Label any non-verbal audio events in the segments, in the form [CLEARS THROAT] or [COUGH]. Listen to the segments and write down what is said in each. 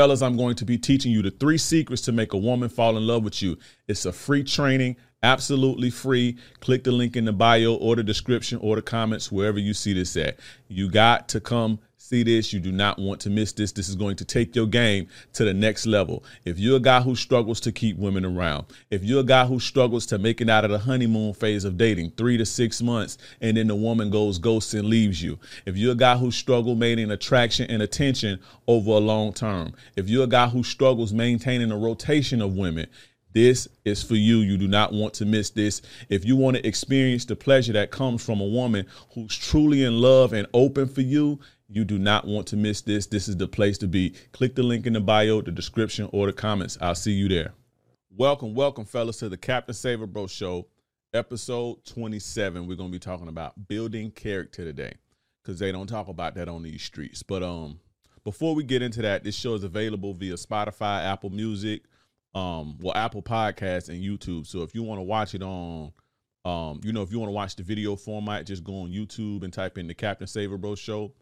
Fellas, I'm going to be teaching you the three secrets to make a woman fall in love with you. It's a free training, absolutely free. Click the link in the bio or the description or the comments, wherever you see this at. You got to come see this. You do not want to miss this. This is going to take your game to the next level. If you're a guy who struggles to keep women around, if you're a guy who struggles to make it out of the honeymoon phase of dating, three to six months, and then the woman goes ghost and leaves you, if you're a guy who struggles maintaining attraction and attention over a long term, if you're a guy who struggles maintaining a rotation of women, this is for you. You do not want to miss this. If you want to experience the pleasure that comes from a woman who's truly in love and open for you, you do not want to miss this. This is the place to be. Click the link in the bio, the description, or the comments. I'll see you there. Welcome, welcome, fellas, to the Captain Save-A-Bro Show, episode 27. We're gonna be talking about building character today. Cause they don't talk about that on these streets. But um before we get into that, this show is available via Spotify, Apple Music, um, well, Apple Podcasts and YouTube. So if you want to watch it on um, you know, if you want to watch the video format, just go on YouTube and type in the Captain Save-A-Bro Show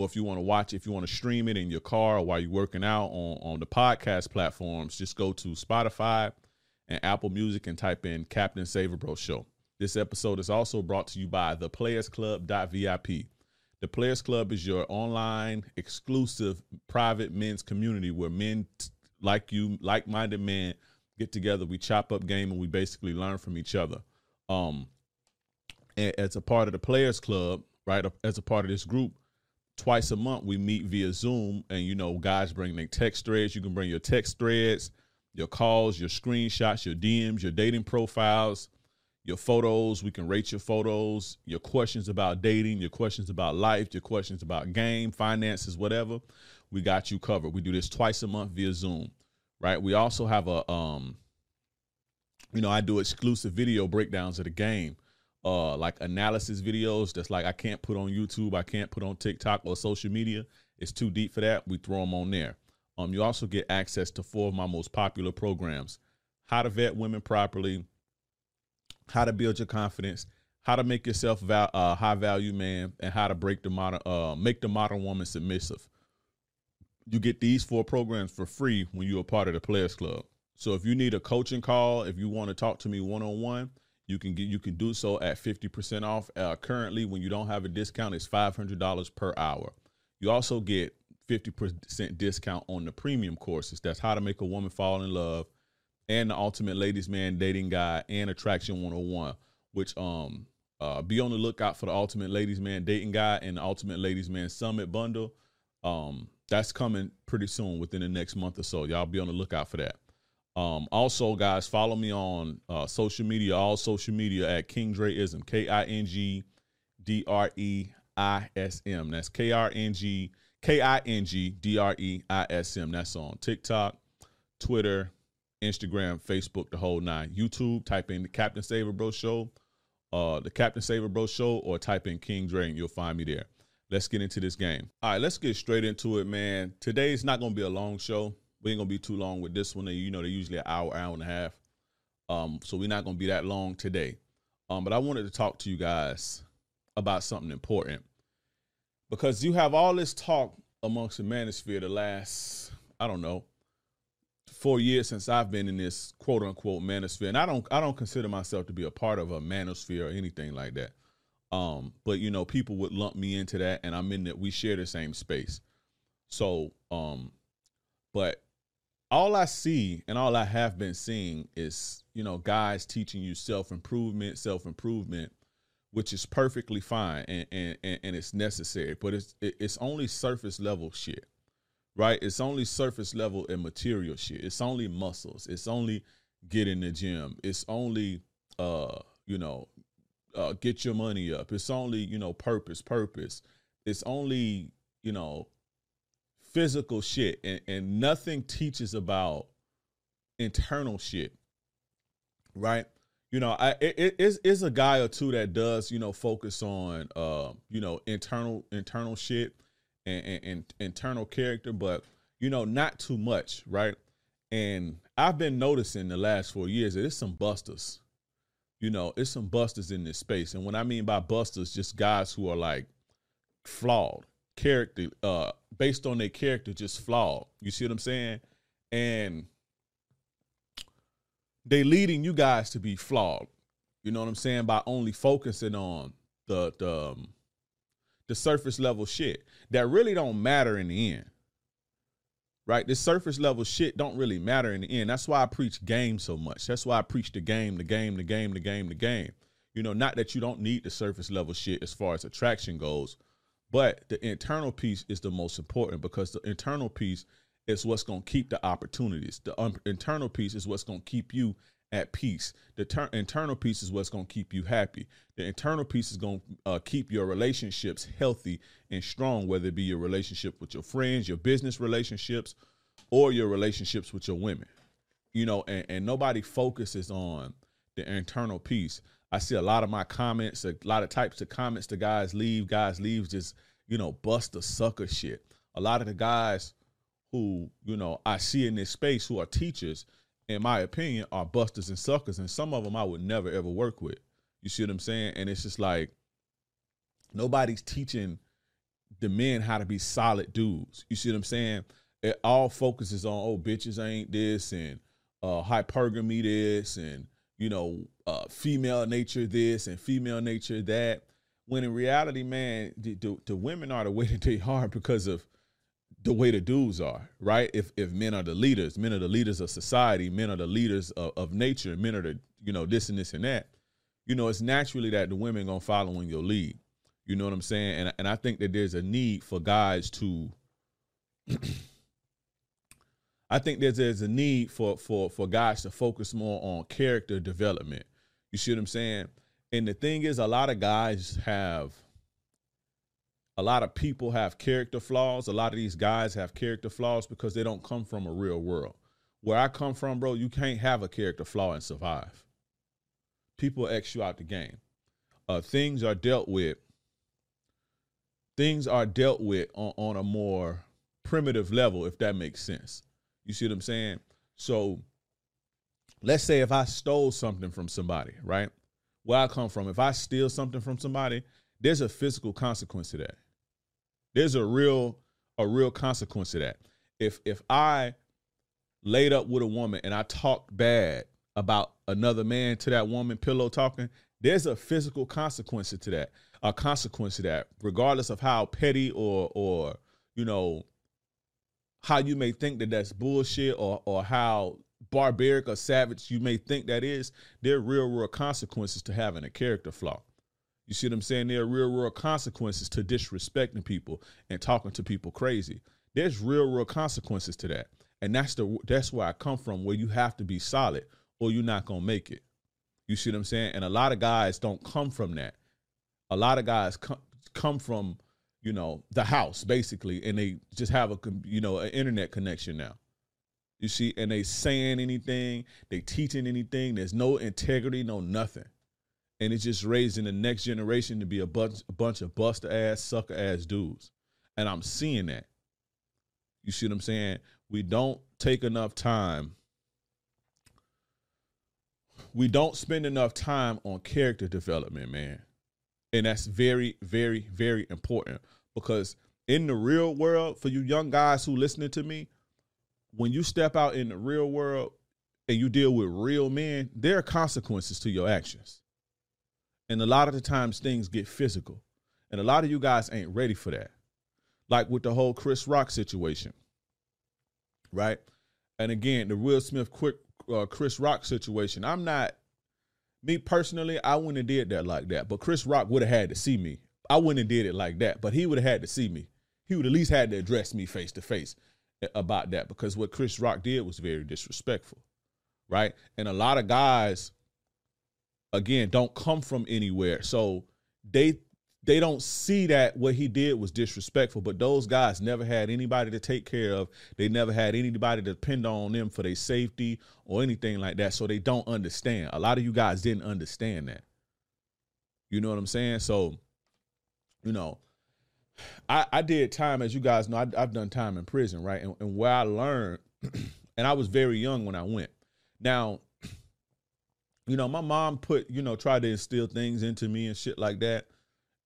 or if you want to watch, if you want to stream it in your car or while you're working out on, on the podcast platforms, just go to Spotify and Apple Music and type in Captain Save-A-Bro Show. This episode is also brought to you by the Players Club.vip. The Players Club is your online exclusive private men's community where men like you, like-minded men get together, we chop up game and we basically learn from each other. Um as a part of the Players Club, right? As a part of this group, twice a month we meet via Zoom, and you know, guys bring their text threads. You can bring your text threads, your calls, your screenshots, your DMs, your dating profiles, your photos. We can rate your photos, your questions about dating, your questions about life, your questions about game, finances, whatever. We got you covered. We do this twice a month via Zoom, right? We also have a um, you know, I do exclusive video breakdowns of the game uh like analysis videos that's like I can't put on YouTube, I can't put on TikTok or social media. It's too deep for that. We throw them on there. Um, you also get access to four of my most popular programs: How to Vet Women Properly, How to Build Your Confidence, How to Make Yourself val- uh, High Value Man, and How to Break the Modern uh, Make the Modern Woman Submissive. You get these four programs for free when you're a part of the Players Club. So if you need a coaching call, if you want to talk to me one on one you can get you can do so at 50% off. Uh, currently, when you don't have a discount, it's $500 per hour. You also get 50% discount on the premium courses. That's how to make a woman fall in love and the ultimate ladies man dating guide and attraction 101, which um uh, be on the lookout for the ultimate ladies man dating guide and the ultimate ladies man summit bundle. Um that's coming pretty soon within the next month or so. Y'all be on the lookout for that. Um, also, guys, follow me on uh, social media, all social media at King Dreism, K I N G D R E I S M. That's K R N G K I N G D R E I S M. That's on TikTok, Twitter, Instagram, Facebook, the whole nine. YouTube, type in the Captain Save-A-Bro Show, uh, the Captain Save-A-Bro Show, or type in King Dre and you'll find me there. Let's get into this game. All right, let's get straight into it, man. Today's not going to be a long show we ain't gonna be too long with this one. You know, they're usually an hour, hour and a half. Um, so we're not gonna be that long today. Um, but I wanted to talk to you guys about something important because you have all this talk amongst the manosphere the last, I don't know, four years since I've been in this quote unquote manosphere, and I don't I don't consider myself to be a part of a manosphere or anything like that. Um, but you know, people would lump me into that, and I'm in that. We share the same space. So, um, but all I see and all I have been seeing is, you know, guys teaching you self improvement, self improvement, which is perfectly fine and, and, and it's necessary, but it's it's only surface level shit, right? It's only surface level and material shit. It's only muscles. It's only get in the gym. It's only, uh, you know, uh, get your money up. It's only, you know, purpose, purpose. It's only, you know, physical shit and, and nothing teaches about internal shit right? You know i it is is a guy or two that does you know focus on uh you know internal internal shit and, and, and internal character but you know not too much right? And i've been noticing the last four years that it's some busters you know it's some busters in this space. And what i mean by busters just guys who are like flawed character, uh, based on their character, just flawed. You see what I'm saying? And they leading you guys to be flawed. You know what I'm saying? By only focusing on the the um, the surface level shit that really don't matter in the end. Right? This surface level shit don't really matter in the end. That's why I preach game so much. That's why I preach the game, the game, the game, the game, the game. You know, not that you don't need the surface level shit as far as attraction goes, but the internal piece is the most important because the internal piece is what's going to keep the opportunities. The un- internal piece is what's going to keep you at peace. The ter- internal piece is what's going to keep you happy. The internal piece is going to uh, keep your relationships healthy and strong, whether it be your relationship with your friends, your business relationships, or your relationships with your women. You know, and, and nobody focuses on the internal piece. I see a lot of my comments, a lot of types of comments the guys leave, guys leave just, you know, bust the sucker shit. A lot of the guys who, you know, I see in this space who are teachers, in my opinion, are busters and suckers. And some of them I would never ever work with. You see what I'm saying? And it's just like nobody's teaching the men how to be solid dudes. You see what I'm saying? It all focuses on oh bitches ain't this and uh hypergamy this and you know uh female nature this and female nature that. When in reality, man, the, the, the women are the way [LAUGHS] that they are because of the way the dudes are, right? If if men are the leaders, men are the leaders of society, men are the leaders of, of nature, men are the you know this and this and that. You know, it's naturally that the women gonna follow in your lead. You know what I'm saying? And and I think that there's a need for guys to. [CLEARS THROAT] I think there's there's a need for for for guys to focus more on character development. You see what I'm saying? And the thing is, a lot of guys have a lot of people have character flaws. A lot of these guys have character flaws because they don't come from a real world. Where I come from, bro, you can't have a character flaw and survive. People X you out the game. Uh, things are dealt with. Things are dealt with on, on a more primitive level, if that makes sense. You see what I'm saying? So let's say if I stole something from somebody, right? Where I come from, if I steal something from somebody, there's a physical consequence to that. There's a real a real consequence to that. If if I laid up with a woman and I talked bad about another man to that woman, pillow talking, there's a physical consequence to that. A consequence to that, regardless of how petty or or you know how you may think that that's bullshit or or how barbaric or savage you may think that is. There are real world consequences to having a character flaw. You see what I'm saying? There are real, world consequences to disrespecting people and talking to people crazy. There's real, world consequences to that. And that's the that's where I come from, where you have to be solid or you're not gonna make it. You see what I'm saying? And a lot of guys don't come from that. A lot of guys come come from, you know, the house basically, and they just have a you know an internet connection now. You see, and they saying anything, they teaching anything. There's no integrity, no nothing and it's just raising the next generation to be a bunch, a bunch of buster ass, sucker ass dudes. And I'm seeing that. You see what I'm saying? We don't take enough time. We don't spend enough time on character development, man. And that's very, very, very important because in the real world, for you young guys who listening to me, when you step out in the real world and you deal with real men, there are consequences to your actions. And a lot of the times things get physical. And a lot of you guys ain't ready for that. Like with the whole Chris Rock situation. Right? And again, the Will Smith quick uh, Chris Rock situation. I'm not me personally, I wouldn't have did that like that. But Chris Rock would have had to see me. I wouldn't have did it like that, but he would have had to see me. He would at least had to address me face to face about that because what Chris Rock did was very disrespectful. Right? And a lot of guys again don't come from anywhere so they they don't see that what he did was disrespectful but those guys never had anybody to take care of. They never had anybody to depend on them for their safety or anything like that. So they don't understand. A lot of you guys didn't understand that. You know what i'm saying? So you know i i did time as you guys know I, have done time in prison right? And, and where i learned [CLEARS THROAT] and i was very young when i went. Now [CLEARS THROAT] you know, my mom put, you know, tried to instill things into me and shit like that,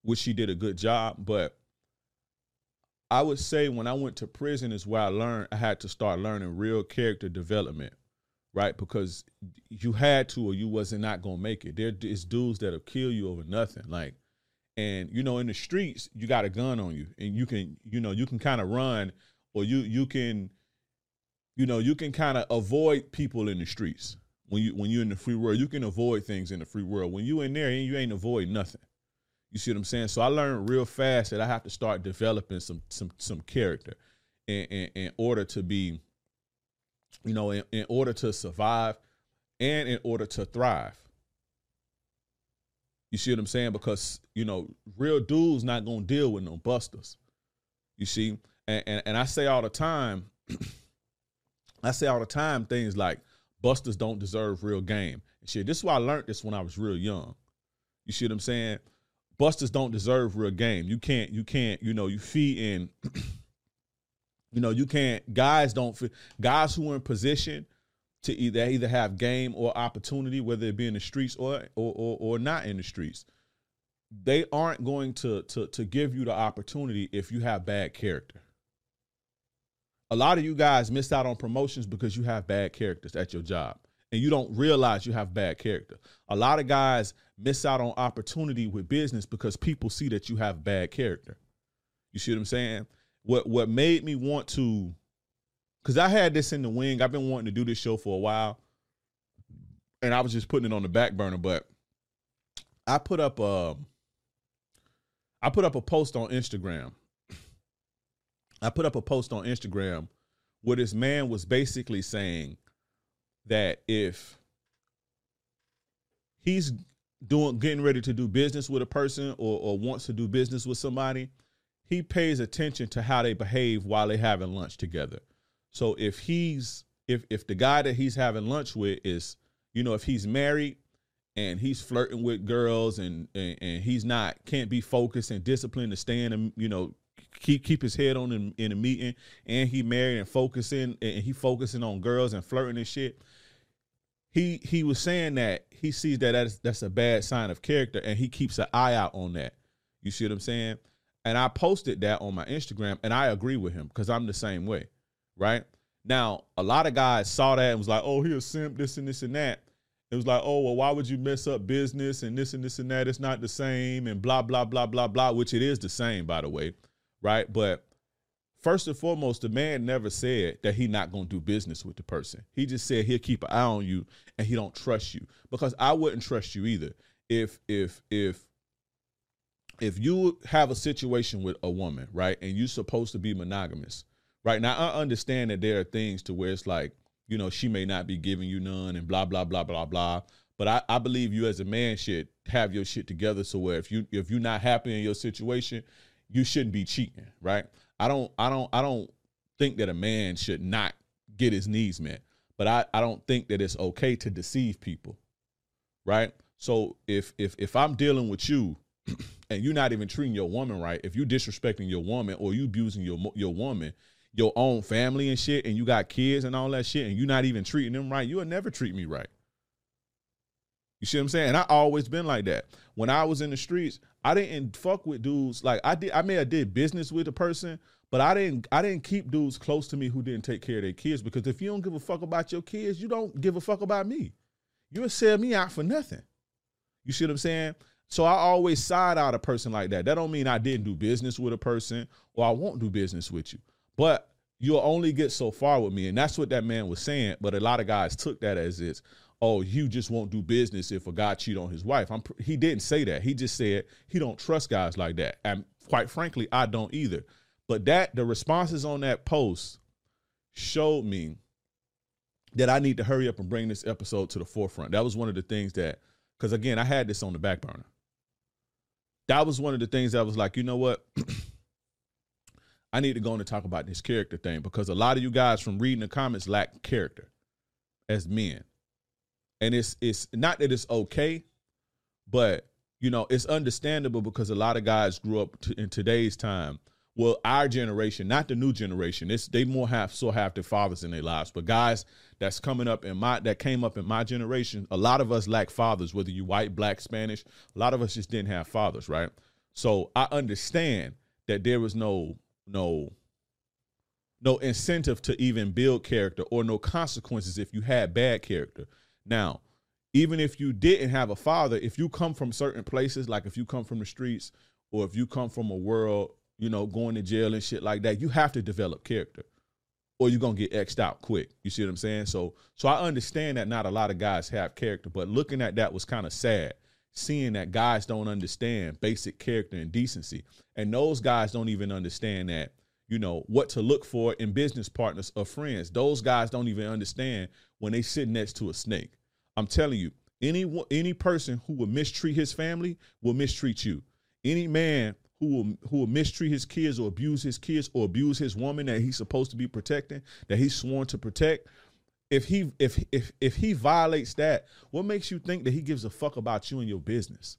which she did a good job. But I would say when I went to prison is where I learned I had to start learning real character development, right? Because you had to or you wasn't not gonna make it. There is dudes that'll kill you over nothing. Like, and you know, in the streets, you got a gun on you, and you can, you know, you can kind of run, or you you can, you know, you can kind of avoid people in the streets when you when you're in the free world. You can avoid things in the free world. When you in there, you ain't avoid nothing. You see what I'm saying? So I learned real fast that I have to start developing some some some character in, in, in order to be, you know, in, in order to survive and in order to thrive. You see what I'm saying? Because, you know, real dudes not gonna deal with no busters. You see? And and, and I say all the time, [CLEARS THROAT] I say all the time things like busters don't deserve real game. And shit. This is why I learned this when I was real young. You see what I'm saying? Busters don't deserve real game. You can't, you can't, you know, you feed in, [CLEARS THROAT] you know, you can't, guys don't, guys who are in position to either either have game or opportunity, whether it be in the streets or, or, or, or not in the streets, they aren't going to, to, to give you the opportunity if you have bad character. A lot of you guys miss out on promotions because you have bad characters at your job and you don't realize you have bad character. A lot of guys miss out on opportunity with business because people see that you have bad character. You see what I'm saying? What what made me want to cuz I had this in the wing. I've been wanting to do this show for a while. And I was just putting it on the back burner, but I put up a I put up a post on Instagram. I put up a post on Instagram where this man was basically saying that if he's doing getting ready to do business with a person or, or wants to do business with somebody, he pays attention to how they behave while they're having lunch together. So if he's if if the guy that he's having lunch with is, you know, if he's married and he's flirting with girls and and, and he's not can't be focused and disciplined to stand and you know keep keep his head on in, in a meeting and he married and focusing and he focusing on girls and flirting and shit he he was saying that he sees that that's, that's a bad sign of character and he keeps an eye out on that you see what i'm saying and i posted that on my instagram and i agree with him because i'm the same way right now a lot of guys saw that and was like oh he a simp this and this and that it was like, oh, well, why would you mess up business and this and this and that? It's not the same and blah, blah, blah, blah, blah, which it is the same, by the way right? But first and foremost, the man never said that he not gonna do business with the person. He just said he'll keep an eye on you and he don't trust you because I wouldn't trust you either. If if if if you have a situation with a woman, right, and you're supposed to be monogamous, right? Now I understand that there are things to where it's like, you know, she may not be giving you none and blah blah blah blah blah. But I, I believe you as a man should have your shit together so where if you if you're not happy in your situation, you shouldn't be cheating, right? I don't I don't I don't think that a man should not get his needs met. But I, I don't think that it's okay to deceive people. Right? So if if if I'm dealing with you [CLEARS THROAT] and you're not even treating your woman right, if you disrespecting your woman or you abusing your your woman, your own family and shit, and you got kids and all that shit, and you're not even treating them right, you will never treat me right. You see what I'm saying? And I always been like that. When I was in the streets, I didn't fuck with dudes like I did. I may have did business with a person, but I didn't. I didn't keep dudes close to me who didn't take care of their kids because if you don't give a fuck about your kids, you don't give a fuck about me. You'll sell me out for nothing. You see what I'm saying? So I always side out a person like that. That don't mean I didn't do business with a person or I won't do business with you. But you'll only get so far with me. And that's what that man was saying. But a lot of guys took that as it's, oh, you just won't do business if a guy cheat on his wife. I'm, he didn't say that. He just said he don't trust guys like that. And quite frankly, I don't either. But that the responses on that post showed me that I need to hurry up and bring this episode to the forefront. That was one of the things that, because again, I had this on the back burner. That was one of the things that was like, you know what? [CLEARS THROAT] I need to go and talk about this character thing because a lot of you guys from reading the comments lack character as men. And it's it's not that it's okay, but you know, it's understandable because a lot of guys grew up in today's time. Well, our generation, not the new generation. It's they more have so have their fathers in their lives. But guys that's coming up in my that came up in my generation, a lot of us lack fathers, whether you white, black, Spanish. A lot of us just didn't have fathers, right? So I understand that there was no no no incentive to even build character or no consequences if you had bad character. Now, even if you didn't have a father, if you come from certain places, like if you come from the streets or if you come from a world, you know, going to jail and shit like that, you have to develop character or you're gonna get xed out quick. You see what I'm saying? So so I understand that not a lot of guys have character, but looking at that was kind of sad. Seeing that guys don't understand basic character and decency. And those guys don't even understand that, you know, what to look for in business partners or friends. Those guys don't even understand when they sit next to a snake. I'm telling you, any any person who will mistreat his family will mistreat you. Any man who will who will mistreat his kids or abuse his kids or abuse his woman that he's supposed to be protecting, that he's sworn to protect, if he if if if he violates that, what makes you think that he gives a fuck about you and your business?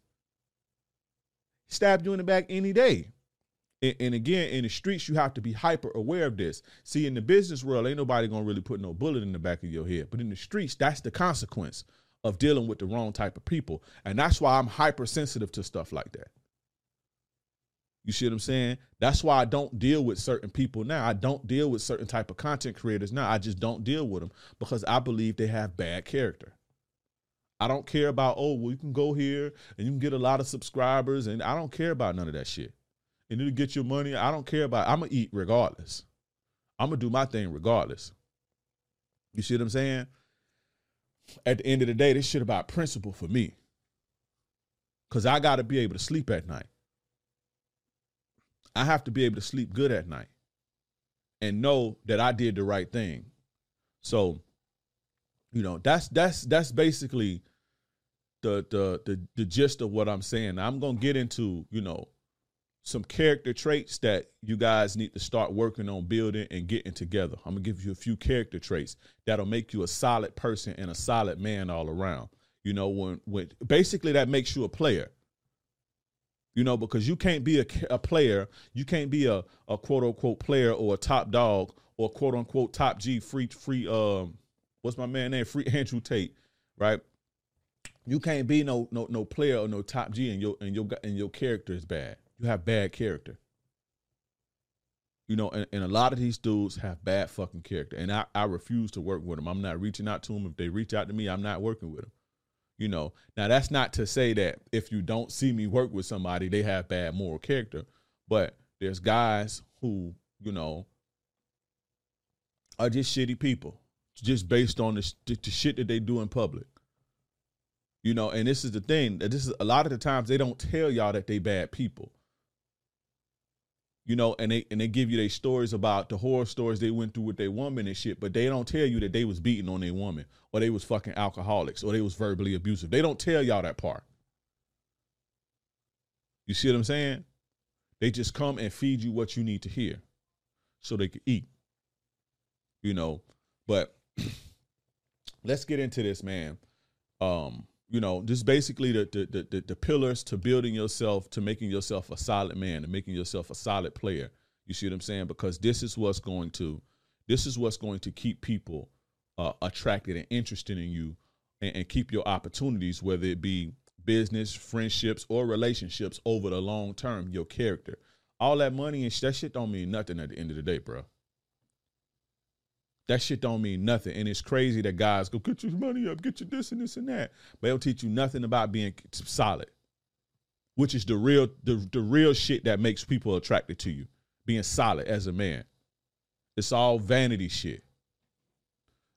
Stab you in the back any day. And, and again, in the streets, you have to be hyper aware of this. See, in the business world, ain't nobody gonna really put no bullet in the back of your head. But in the streets, that's the consequence of dealing with the wrong type of people. And that's why I'm hypersensitive to stuff like that. You see what I'm saying? That's why I don't deal with certain people now. I don't deal with certain type of content creators now. I just don't deal with them because I believe they have bad character. I don't care about, oh, well, you can go here and you can get a lot of subscribers, and I don't care about none of that shit. And it'll get your money. I don't care about I'm gonna eat regardless. I'm gonna do my thing regardless. You see what I'm saying? At the end of the day, this shit about principle for me. Cause I gotta be able to sleep at night. I have to be able to sleep good at night and know that I did the right thing. So, you know, that's that's that's basically the the the, the gist of what I'm saying. I'm gonna get into, you know, some character traits that you guys need to start working on building and getting together. I'm gonna give you a few character traits that'll make you a solid person and a solid man all around. You know, when when basically that makes you a player you know, because you can't be a, a player, you can't be a, a quote unquote player or a top dog or quote unquote top G free free um what's my man name free Andrew Tate, right? You can't be no no no player or no top G and your and your and your character is bad. You have bad character. You know, and, and a lot of these dudes have bad fucking character, and I, I refuse to work with them. I'm not reaching out to them. If they reach out to me, I'm not working with them. You know, now that's not to say that if you don't see me work with somebody, they have bad moral character. But there's guys who, you know, are just shitty people, just based on the, the shit that they do in public. You know, and this is the thing that this is a lot of the times they don't tell y'all that they bad people you know, and they and they give you their stories about the horror stories they went through with their woman and shit, but they don't tell you that they was beating on their woman or they was fucking alcoholics or they was verbally abusive. They don't tell y'all that part. You see what I'm saying? They just come and feed you what you need to hear so they can eat. You know, but [CLEARS THROAT] let's get into this, man. Um, you know, just basically the, the the, the pillars to building yourself, to making yourself a solid man, to making yourself a solid player. You see what I'm saying? Because this is what's going to, this is what's going to keep people uh, attracted and interested in you, and, and keep your opportunities, whether it be business, friendships, or relationships over the long term. Your character, all that money and sh- that shit don't mean nothing at the end of the day, bro that shit don't mean nothing. And it's crazy that guys go, get your money up, get your this and this and that. But they'll teach you nothing about being solid, which is the real the, the real shit that makes people attracted to you. Being solid as a man. It's all vanity shit.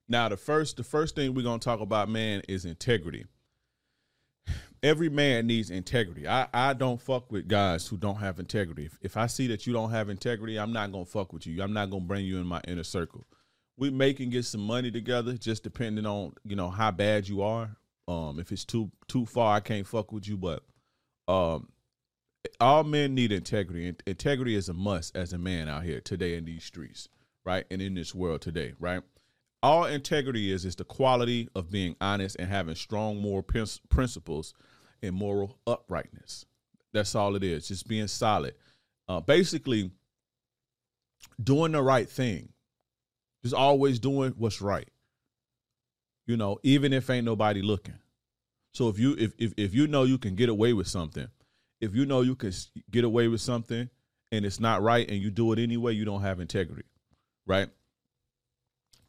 Now the first the first thing we're gonna talk about, man, is integrity. Every man needs integrity. I, I don't fuck with guys who don't have integrity. If, if I see that you don't have integrity, I'm not gonna fuck with you. I'm not gonna bring you in my inner circle we may can get some money together, just depending on you know how bad you are. Um, if it's too too far, I can't fuck with you. But um, all men need integrity. Integrity is a must as a man out here today in these streets, right, and in this world today, right. All integrity is is the quality of being honest and having strong moral principles and moral uprightness. That's all it is. Just being solid. Uh, basically, doing the right thing just always doing what's right. You know, even if ain't nobody looking. So if you if if if you know you can get away with something, if you know you can get away with something and it's not right and you do it anyway, you don't have integrity, right?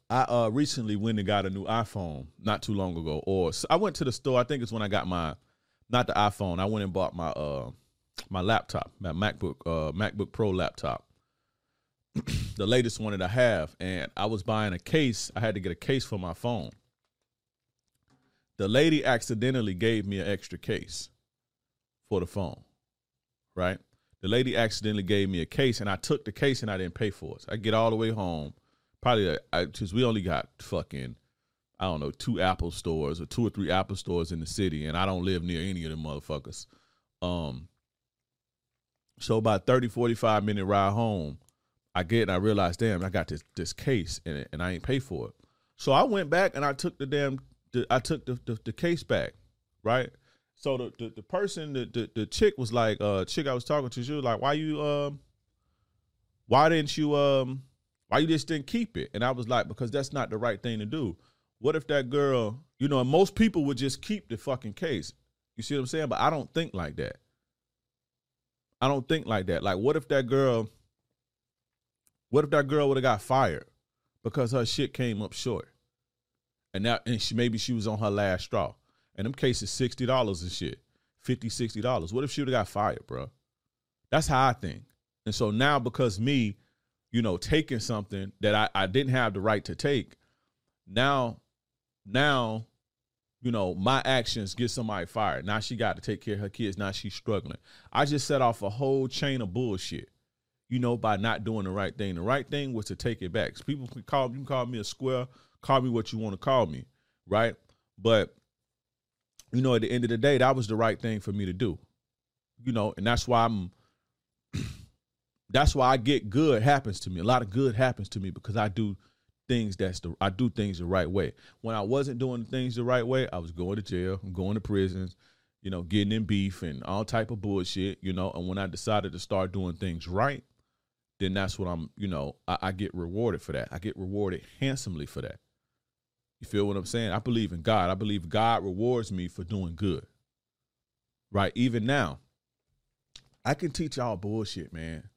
I uh, recently went and got a new iPhone not too long ago, or I went to the store. I think it's when I got my, not the iPhone. I went and bought my uh my laptop, my MacBook uh MacBook Pro laptop, [CLEARS THROAT] the latest one that I have, and I was buying a case. I had to get a case for my phone. The lady accidentally gave me an extra case for the phone, right? The lady accidentally gave me a case, and I took the case and I didn't pay for it. So I get all the way home probably because we only got fucking I don't know two Apple stores or two or three Apple stores in the city, and I don't live near any of them motherfuckers. Um, so about 30, 45 minute ride home, I get and I realize, damn, I got this this case in it, and I ain't pay for it. So I went back and I took the damn the, I took the, the, the case back, right? So the the, the person the, the, the chick was like, uh, chick I was talking to, she was like, why you um, why didn't you um why you just didn't keep it? And I was like, because that's not the right thing to do. What if that girl, you know, most people would just keep the fucking case. You see what I'm saying? But I don't think like that. I don't think like that. Like, what if that girl, what if that girl would have got fired because her shit came up short? And now, and she maybe she was on her last straw. And them cases sixty dollars and shit, 50 60 dollars. What if she would have got fired, bro? That's how I think. And so now, because me, you know, taking something that I, I didn't have the right to take. Now, now, you know, my actions get somebody fired. Now she got to take care of her kids. Now she's struggling. I just set off a whole chain of bullshit, you know, by not doing the right thing. The right thing was to take it back. People can call you can call me a square, call me what you want to call me, right? But you know, at the end of the day, that was the right thing for me to do. You know, and that's why I'm [CLEARS THROAT] that's why I get good happens to me. A lot of good happens to me because I do things that's the I do things the right way. When I wasn't doing things the right way, I was going to jail, going to prisons, you know, getting in beef and all type of bullshit, you know. And when I decided to start doing things right, then that's what I'm, you know, I, I get rewarded for that. I get rewarded handsomely for that. You feel what I'm saying? I believe in God. I believe God rewards me for doing good. Right? Even now, I can teach y'all bullshit, man.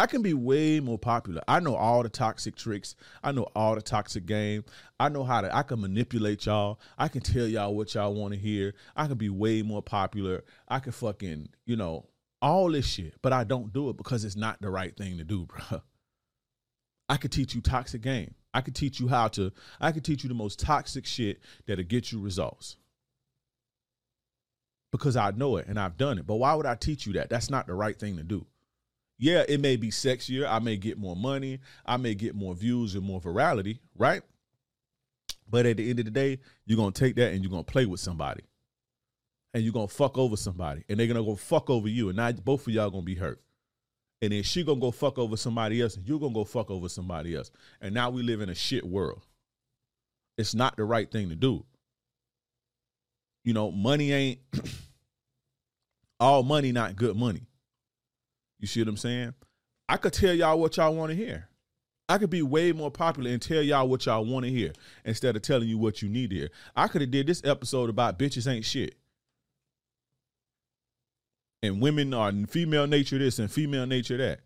I can be way more popular. I know all the toxic tricks. I know all the toxic game. I know how to I can manipulate y'all. I can tell y'all what y'all want to hear. I can be way more popular. I can fucking, you know, all this shit. But I don't do it because it's not the right thing to do, [LAUGHS] bro. I could teach you toxic game. I could teach you how to I could teach you the most toxic shit that'll get you results. Because I know it and I've done it. But why would I teach you that? That's not the right thing to do yeah, it may be sexier. I may get more money. I may get more views and more virality, right? But at the end of the day, you're gonna take that and you're gonna play with somebody. And you're gonna fuck over somebody. And they're gonna go fuck over you. And now both of y'all gonna be hurt. And then she gonna go fuck over somebody else, and you're gonna go fuck over somebody else. And now we live in a shit world. It's not the right thing to do. You know, money ain't [CLEARS THROAT] all money, not good money. You see what I'm saying? I could tell y'all what y'all want to hear. I could be way more popular and tell y'all what y'all want to hear instead of telling you what you need to hear. I could have did this episode about bitches ain't shit. And women are female nature this and female nature that.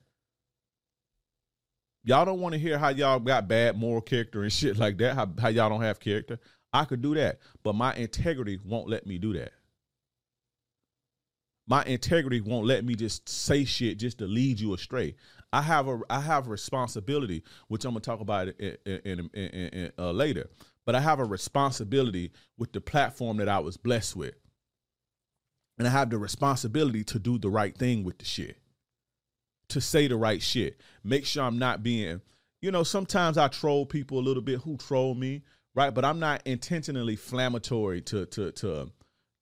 Y'all don't want to hear how y'all got bad moral character and [LAUGHS] shit like that, how, how y'all don't have character. I could do that, but my integrity won't let me do that my integrity won't let me just say shit just to lead you astray. I have a I have a responsibility, which I'm gonna talk about in, in, in, uh, later. But I have a responsibility with the platform that I was blessed with, and I have the responsibility to do the right thing with the shit, to say the right shit. Make sure I'm not being, you know. Sometimes I troll people a little bit who troll me, right? But I'm not intentionally inflammatory to to to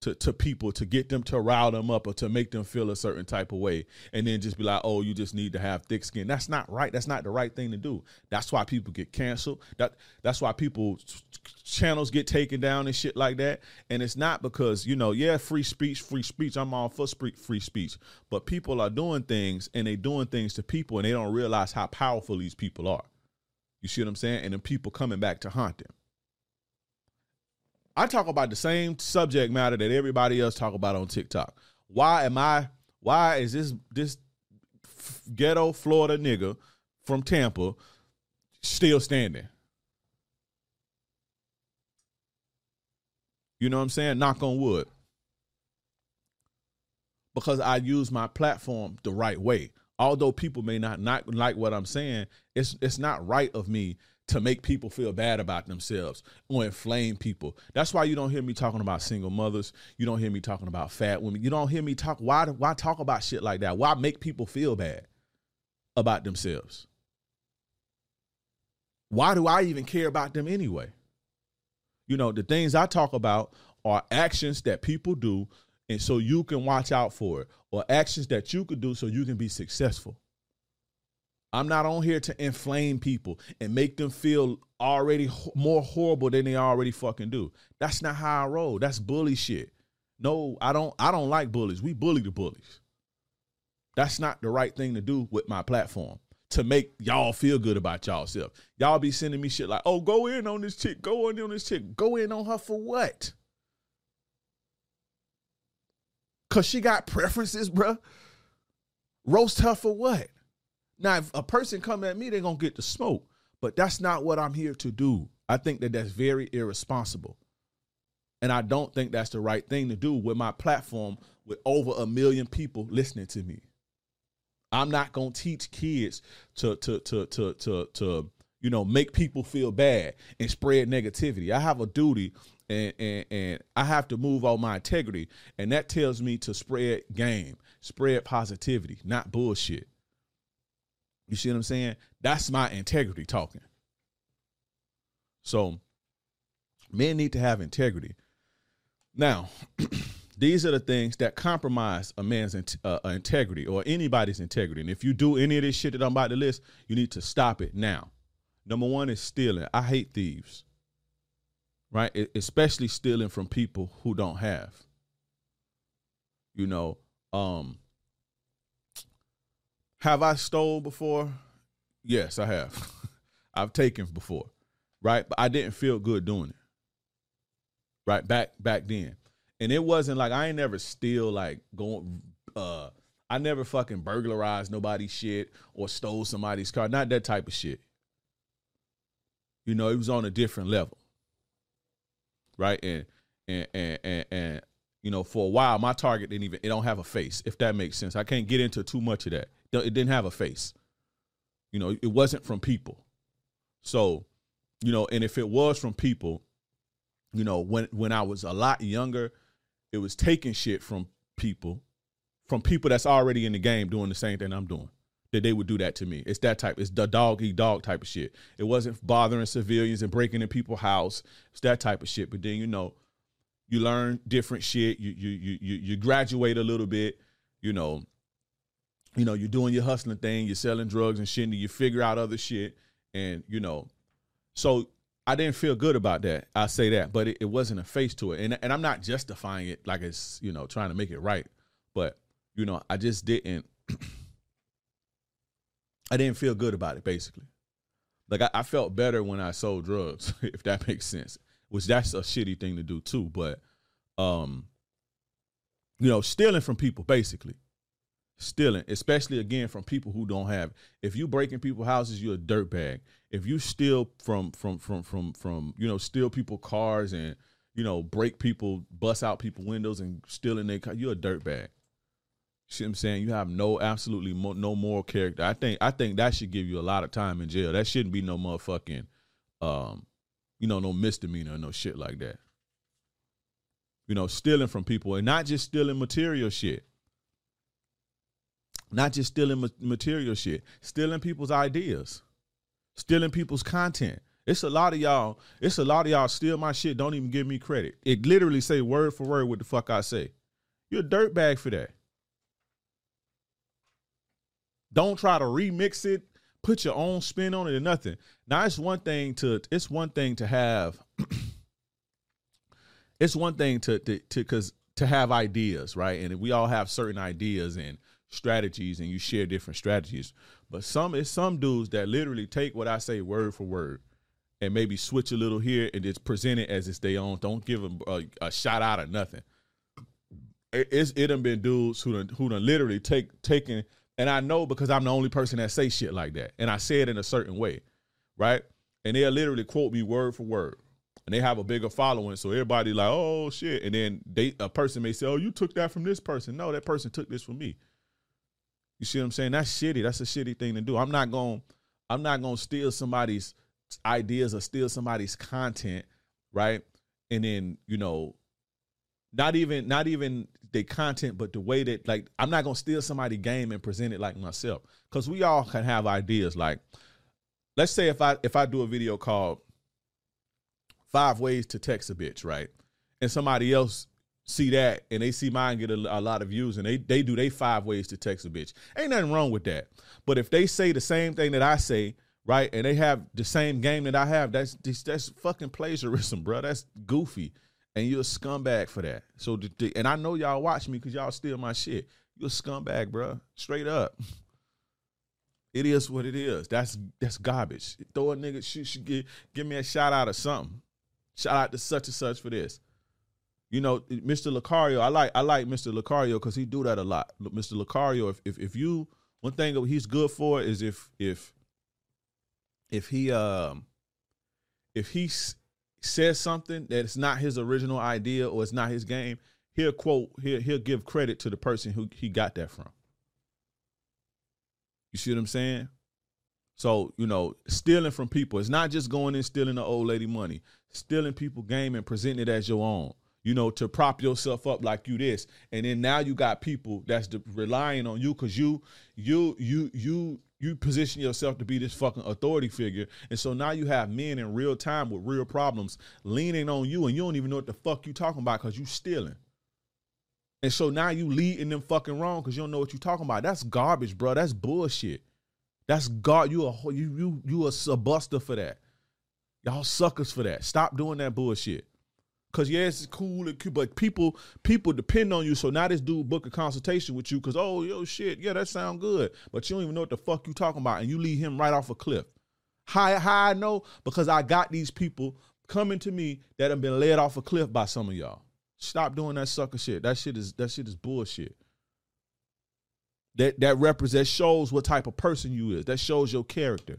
to, to people to get them to rile them up or to make them feel a certain type of way and then just be like oh you just need to have thick skin. That's not right. That's not the right thing to do. That's why people get canceled. That that's why people channels get taken down and shit like that. And it's not because you know yeah free speech free speech. I'm all for free speech. But people are doing things and they doing things to people and they don't realize how powerful these people are. You see what i'm saying? And then people coming back to haunt them I talk about the same subject matter that everybody else talk about on TikTok. Why am I? Why is this this ghetto Florida nigga from Tampa still standing. You know what I'm saying? Knock on wood. Because I use my platform the right way. Although people may not, not like what I'm saying, it's it's not right of me to make people feel bad about themselves or inflame people. That's why you don't hear me talking about single mothers. You don't hear me talking about fat women. You don't hear me talk why why talk about shit like that? Why make people feel bad about themselves? Why do I even care about them anyway? You know, the things I talk about are actions that people do and so you can watch out for it or actions that you could do so you can be successful. I'm not on here to inflame people and make them feel already more horrible than they already fucking do. That's not how I roll. That's bully shit. No, I don't I don't like bullies. We bully the bullies. That's not the right thing to do with my platform to make y'all feel good about y'all self. Y'all be sending me shit like, oh, go in on this chick, go in on this chick. Go in on her for what? Cause she got preferences, bruh. Roast her for what? Now, if a person come at me, they're gonna get the smoke. But that's not what I'm here to do. I think that that's very irresponsible. And I don't think that's the right thing to do with my platform with over a million people listening to me. I'm not gonna teach kids to to to to to to you know make people feel bad and spread negativity. I have a duty and and, and I have to move on my integrity, and that tells me to spread game, spread positivity, not bullshit. You see what I'm saying? That's my integrity talking. So men need to have integrity. Now, [CLEARS THROAT] These are the things that compromise a man's uh, integrity or anybody's integrity. And if you do any of this shit that I'm about to list, you need to stop it now. Number one is stealing. I hate thieves, right? It, especially stealing from people who don't have. You know, um, have I stole before? Yes, I have. [LAUGHS] I've taken before, right? But I didn't feel good doing it. Right back back then and it wasn't like I ain't never steal like going uh I never fucking burglarized nobody's shit or stole somebody's car. Not that type of shit. You know, it was on a different level. Right? And and and and, and you know, for a while my target didn't even it don't have a face, if that makes sense. I can't get into too much of that. It didn't have a face. You know, it wasn't from people. So, you know, and if it was from people, you know, when when I was a lot younger, it was taking shit from people, from people that's already in the game doing the same thing I'm doing. That they would do that to me. It's that type. It's the dog eat dog type of shit. It wasn't bothering civilians and breaking in people's house. It's that type of shit. But then you know, you learn different shit. You you you you you graduate a little bit. You know, you know, you're doing your hustling thing. You're selling drugs and shit. And you figure out other shit. And you know, so I didn't feel good about that. I say that, but it, it, wasn't a face to it, and and I'm not justifying it like it's you know trying to make it right, but you know I just didn't. [CLEARS THROAT] I didn't feel good about it. Basically, like I, I felt better when I sold drugs, [LAUGHS] if that makes sense. Which that's a shitty thing to do too, but um, you know, stealing from people basically stealing, especially again from people who don't have. If you breaking people's houses, you're a dirtbag. If you steal from from from from from you know steal people cars and you know break people, bust out people windows and stealing their car, you're a dirtbag. See what I'm saying? You have no absolutely mo- no moral character. I think I think that should give you a lot of time in jail. That shouldn't be no motherfucking, um, you know, no misdemeanor, no shit like that. You know, stealing from people and not just stealing material shit not just stealing material shit, stealing people's ideas, stealing people's content. It's a lot of y'all. It's a lot of y'all steal my shit. Don't even give me credit. It literally say word for word what the fuck I say. You're a dirtbag for that. Don't try to remix it, put your own spin on it or nothing. Now it's one thing to it's one thing to have [CLEARS THROAT] it's one thing to to to cuz to have ideas, right? And we all have certain ideas and strategies and you share different strategies. But some it's some dudes that literally take what I say word for word and maybe switch a little here and just present it as it's their own. Don't give them a, a shot out of nothing. It, it's it done been dudes who done, who done literally take taking And I know because I'm the only person that say shit like that. And I say it in a certain way. Right? And they'll literally quote me word for word. And they have a bigger following. So everybody like, oh shit. And then they a person may say, Oh, you took that from this person. No, that person took this from me. You see what I'm saying? That's shitty. That's a shitty thing to do. I'm not going I'm not going to steal somebody's ideas or steal somebody's content, right? And then, you know, not even not even the content, but the way that like I'm not gonna steal somebody's game and present it like myself. Cause we all can have ideas. Like, let's say if I if I do a video called Five Ways to Text a Bitch, right? And somebody else see that and they see mine get a, a, lot of views and they they do they five ways to text a bitch. Ain't nothing wrong with that. But if they say the same thing that I say, right, and they have the same game that I have, that's that's fucking plagiarism, bro. That's goofy and you're a scumbag for that. So, and I know y'all watch me because y'all steal my shit. You're a scumbag, bro. Straight up. [LAUGHS] It is what it is. That's that's garbage. Throw a nigga, shoot, shoot, give, give me a shout out or something. Shout out to such and such for this. You know, Mr. Lucario, I like I like Mr. Lucario because he do that a lot. Mr. Lucario, if, if if you one thing he's good for is if if if he um if he's says something that it's not his original idea or it's not his game, he'll quote, he'll, he'll give credit to the person who he got that from. You see what I'm saying? So, you know, stealing from people, it's not just going and stealing the old lady money, stealing people game and presenting it as your own, you know, to prop yourself up like you this. And then now you got people that's relying on you because you, you, you, you, you position yourself to be this fucking authority figure. And so now you have men in real time with real problems leaning on you and you don't even know what the fuck you talking about because you stealing. And so now you leading them fucking wrong because you don't know what you talking about. That's garbage, bro. That's bullshit. That's God. You a you you you a, a buster for that. Y'all suckers for that. Stop doing that bullshit. Cause yeah, it's cool, but people people depend on you. So now this dude book a consultation with you, cause oh yo shit, yeah, that sound good, but you don't even know what the fuck you talking about, and you leave him right off a cliff. How how I know? Because I got these people coming to me that have been led off a cliff by some of y'all. Stop doing that sucker shit. That shit is that shit is bullshit. That that represents shows what type of person you is. That shows your character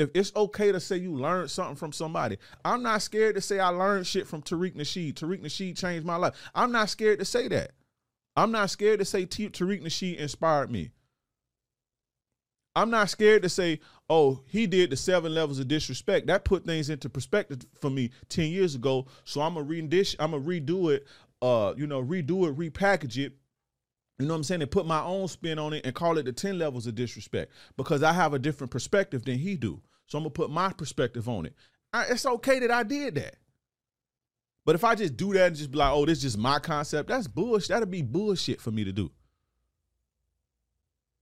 if it's okay to say you learned something from somebody, I'm not scared to say I learned shit from Tariq Nasheed. Tariq Nasheed changed my life. I'm not scared to say that. I'm not scared to say Tariq Nasheed inspired me. I'm not scared to say, oh, he did the seven levels of disrespect. That put things into perspective for me 10 years ago. So I'm gonna I'm gonna redo it, uh, you know, redo it, repackage it, you know what I'm saying? And put my own spin on it and call it the 10 levels of disrespect because I have a different perspective than he do. So I'm gonna put my perspective on it. I, it's okay that I did that. But if I just do that and just be like, oh, this is just my concept, that's bullshit. That'd be bullshit for me to do.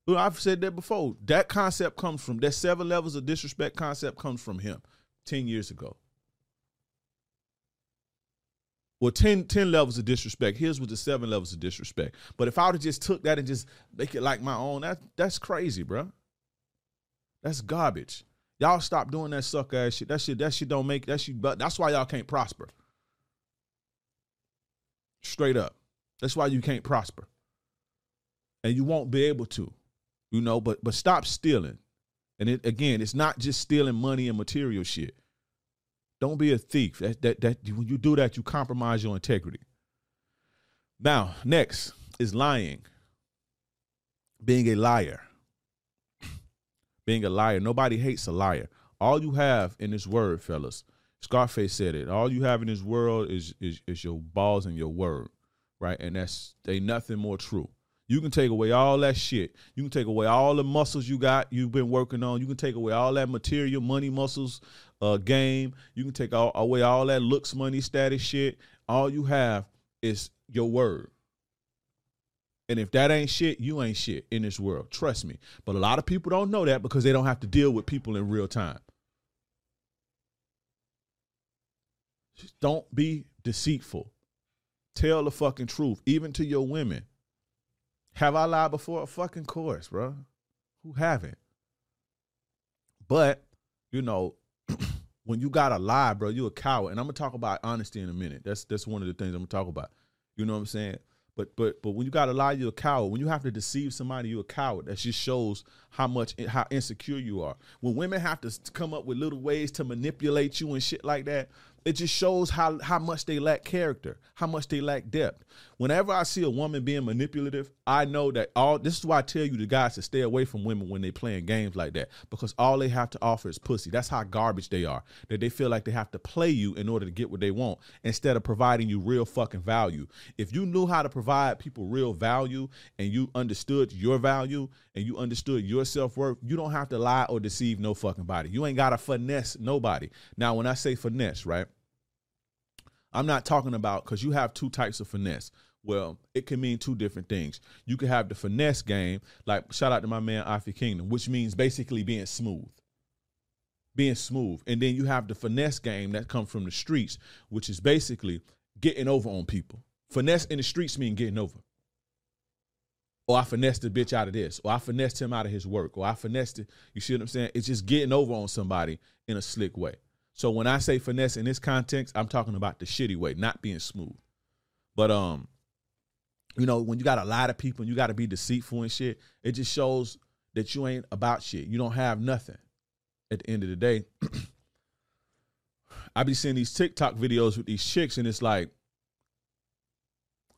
Well, I've said that before. That concept comes from that seven levels of disrespect concept comes from him 10 years ago. Well, 10, 10 levels of disrespect. Here's with the seven levels of disrespect. But if I would have just took that and just make it like my own, that that's crazy, bro. That's garbage. Y'all stop doing that suck ass shit. That shit, that shit don't make that shit. But that's why y'all can't prosper. Straight up. That's why you can't prosper. And you won't be able to. You know, but but stop stealing. And it again, it's not just stealing money and material shit. Don't be a thief. That that that when you do that, you compromise your integrity. Now, next is lying. Being a liar being a liar. Nobody hates a liar. All you have in this word, fellas, Scarface said it. All you have in this world is is, is your balls and your word, right? And that's ain't nothing more true. You can take away all that shit. You can take away all the muscles you got, you've been working on. You can take away all that material, money, muscles, uh, game. You can take all, away all that looks, money, status shit. All you have is your word. And if that ain't shit, you ain't shit in this world. Trust me. But a lot of people don't know that because they don't have to deal with people in real time. Just don't be deceitful. Tell the fucking truth, even to your women. Have I lied before? A fucking course, bro. Who haven't? But, you know, [CLEARS THROAT] when you gotta lie, bro, you a coward. And I'm gonna talk about honesty in a minute. That's that's one of the things I'm gonna talk about. You know what I'm saying? But but but when you gotta lie, you're a coward. When you have to deceive somebody, you're a coward. That just shows how much how insecure you are. When women have to come up with little ways to manipulate you and shit like that, it just shows how how much they lack character, how much they lack depth. Whenever I see a woman being manipulative, I know that all this is why I tell you the guys to stay away from women when they playing games like that because all they have to offer is pussy. That's how garbage they are. That they feel like they have to play you in order to get what they want instead of providing you real fucking value. If you knew how to provide people real value and you understood your value and you understood your self-worth, you don't have to lie or deceive no fucking body. You ain't got to finesse nobody. Now, when I say finesse, right? I'm not talking about because you have two types of finesse. Well, it can mean two different things. You can have the finesse game, like shout out to my man Afi Kingdom, which means basically being smooth. Being smooth. And then you have the finesse game that comes from the streets, which is basically getting over on people. Finesse in the streets mean getting over. Or I finessed the bitch out of this, or I finessed him out of his work, or I finessed it. You see what I'm saying? It's just getting over on somebody in a slick way. So when I say finesse in this context, I'm talking about the shitty way, not being smooth. But um, you know, when you got a lot of people and you got to be deceitful and shit, it just shows that you ain't about shit. You don't have nothing. At the end of the day, [CLEARS THROAT] I be seeing these TikTok videos with these chicks, and it's like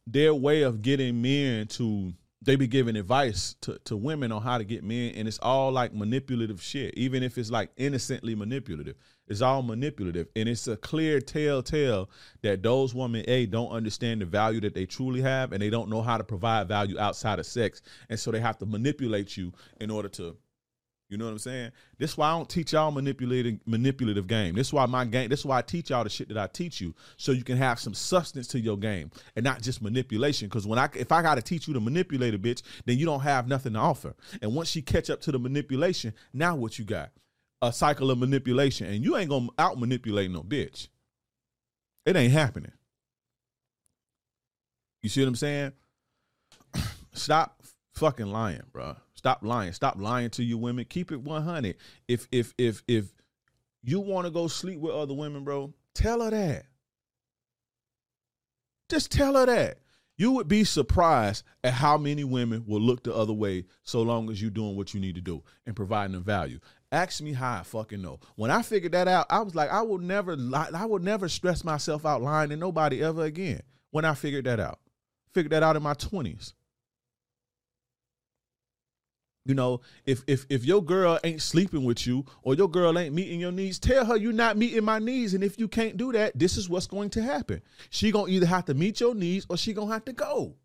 their way of getting men to they be giving advice to, to women on how to get men and it's all like manipulative shit even if it's like innocently manipulative. It's all manipulative and it's a clear telltale that those women a don't understand the value that they truly have and they don't know how to provide value outside of sex and so they have to manipulate you in order to you know what I'm saying? This is why I don't teach y'all manipulating manipulative game. This is why my game. This is why I teach y'all the shit that I teach you, so you can have some substance to your game and not just manipulation. Because when I if I got to teach you to manipulate a bitch, then you don't have nothing to offer. And once she catch up to the manipulation, now what you got? A cycle of manipulation, and you ain't gonna out manipulate no bitch. It ain't happening. You see what I'm saying? [CLEARS THROAT] Stop fucking lying, bro. Stop lying. Stop lying to you women. Keep it 100. If if if if you want to go sleep with other women, bro, tell her that. Just tell her that. You would be surprised at how many women will look the other way so long as you're doing what you need to do and providing them value. Ask me how I fucking know. When I figured that out, I was like, I will never lie, I will never stress myself out lying to nobody ever again. When I figured that out. Figured that out in my 20s. You know, if if if your girl ain't sleeping with you or your girl ain't meeting your needs, tell her you're not meeting my needs. And if you can't do that, this is what's going to happen. She gonna either have to meet your needs or she gonna have to go.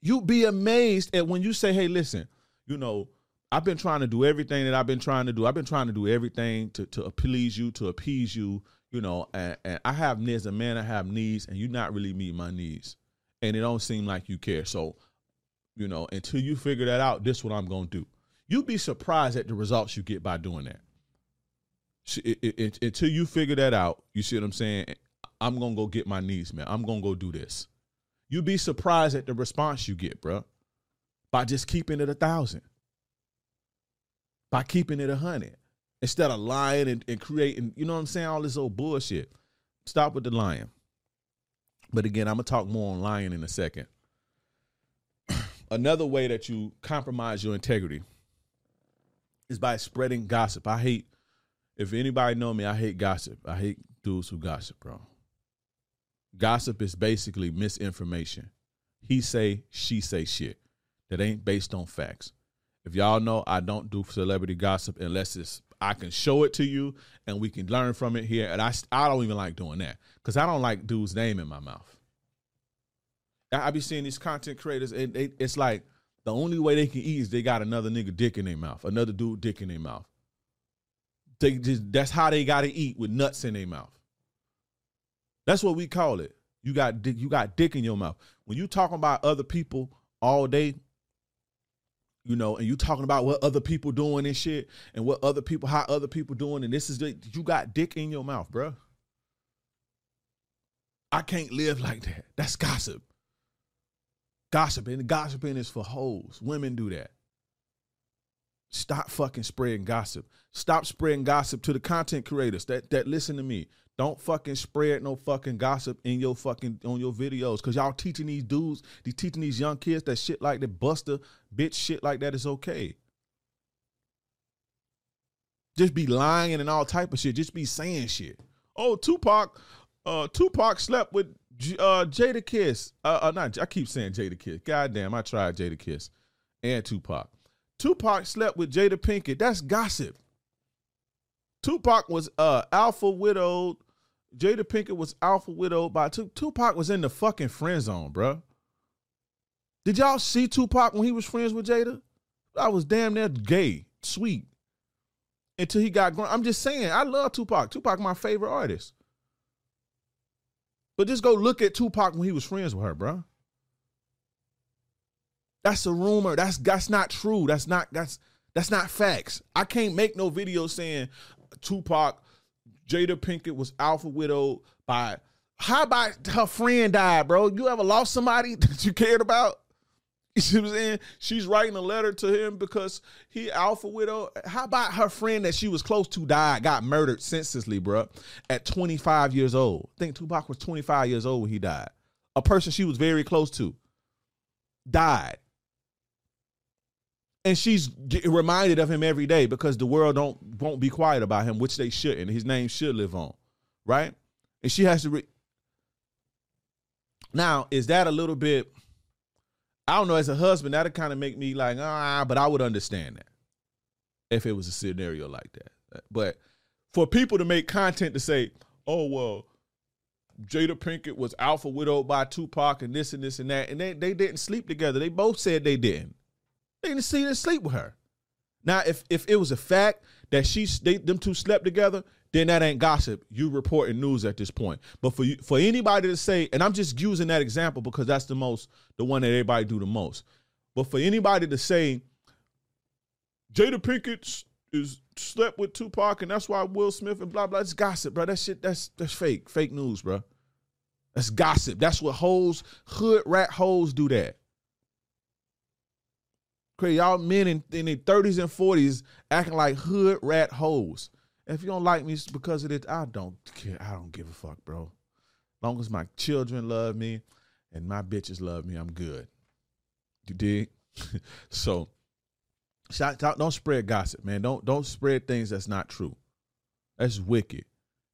You'd be amazed at when you say, "Hey, listen, you know, I've been trying to do everything that I've been trying to do. I've been trying to do everything to to please you, to appease you, you know, and, and I have needs, a man, I have needs, and you're not really meeting my needs, and it don't seem like you care. So you know, until you figure that out, this is what I'm going to do. You'd be surprised at the results you get by doing that. It, it, it, until you figure that out, you see what I'm saying? I'm going to go get my needs, man. I'm going to go do this. You'd be surprised at the response you get, bro, by just keeping it a thousand, by keeping it a hundred, instead of lying and, and creating, you know what I'm saying? All this old bullshit. Stop with the lying. But again, I'm going to talk more on lying in a second another way that you compromise your integrity is by spreading gossip. I hate if anybody know me, I hate gossip. I hate dudes who gossip, bro. Gossip is basically misinformation. He say, she say shit that ain't based on facts. If y'all know, I don't do celebrity gossip unless it's I can show it to you and we can learn from it here. And I I don't even like doing that because I don't like dude's name in my mouth. I be seeing these content creators, and they, it's like the only way they can eat is they got another nigga dick in their mouth, another dude dick in their mouth. They just that's how they got to eat with nuts in their mouth. That's what we call it. You got dick, you got dick in your mouth. When you talking about other people all day, you know, and you talking about what other people doing and shit, and what other people, how other people doing, and this is the, you got dick in your mouth, bro. I can't live like that. That's gossip. Gossiping. Gossiping is for hoes. Women do that. Stop fucking spreading gossip. Stop spreading gossip to the content creators that that listen to me. Don't fucking spread no fucking gossip in your fucking on your videos because y'all teaching these dudes, these teaching these young kids that shit like that buster bitch shit like that is okay. Just be lying and all type of shit. Just be saying shit. Oh, Tupac, uh, Tupac slept with uh Jadakiss. Uh, uh not I keep saying Jadakiss. God damn, I tried Jada Kiss and Tupac. Tupac slept with Jada Pinkett. That's gossip. Tupac was uh alpha widowed. Jada Pinkett was alpha widowed by Tupac. Tupac was in the fucking friend zone, bro. Did y'all see Tupac when he was friends with Jada? I was damn near gay, sweet. Until he got grown. I'm just saying, I love Tupac. Tupac, my favorite artist. But just go look at Tupac when he was friends with her, bro. That's a rumor. That's that's not true. That's not that's that's not facts. I can't make no video saying Tupac, Jada Pinkett was alpha widowed by how about her friend died, bro? You ever lost somebody [LAUGHS] that you cared about? [LAUGHS] You see what I'm saying? She's writing a letter to him because he alpha widow. How about her friend that she was close to died, got murdered senselessly, bro, at 25 years old? I think Tupac was 25 years old when he died. A person she was very close to died and she's reminded of him every day because the world don't won't be quiet about him, which they shouldn't. His name should live on, right? And she has to. Re- now, is that a little bit? I don't know. As a husband, that'd kind of make me like ah, but I would understand that if it was a scenario like that. But for people to make content to say, "Oh well," Jada Pinkett was alpha widowed by Tupac and this and this and that, and they they didn't sleep together. They both said they didn't. They didn't see her sleep with her. Now, if if it was a fact that she they them two slept together, then that ain't gossip. You reporting news at this point. But for you, for anybody to say, and I'm just using that example because that's the most the one that everybody do the most. But for anybody to say Jada Pinkett is slept with Tupac and that's why Will Smith and blah blah, it's gossip, bro. That shit that's that's fake, fake news, bro. That's gossip. That's what hoes, hood rat hoes do that. Crazy, y'all men in, in their 30s and 40s acting like hood rat hoes. If you don't like me because of it, I don't care. I don't give a fuck, bro. As long as my children love me and my bitches love me, I'm good. You dig? [LAUGHS] so, shout out, don't spread gossip, man. Don't don't spread things that's not true. That's wicked.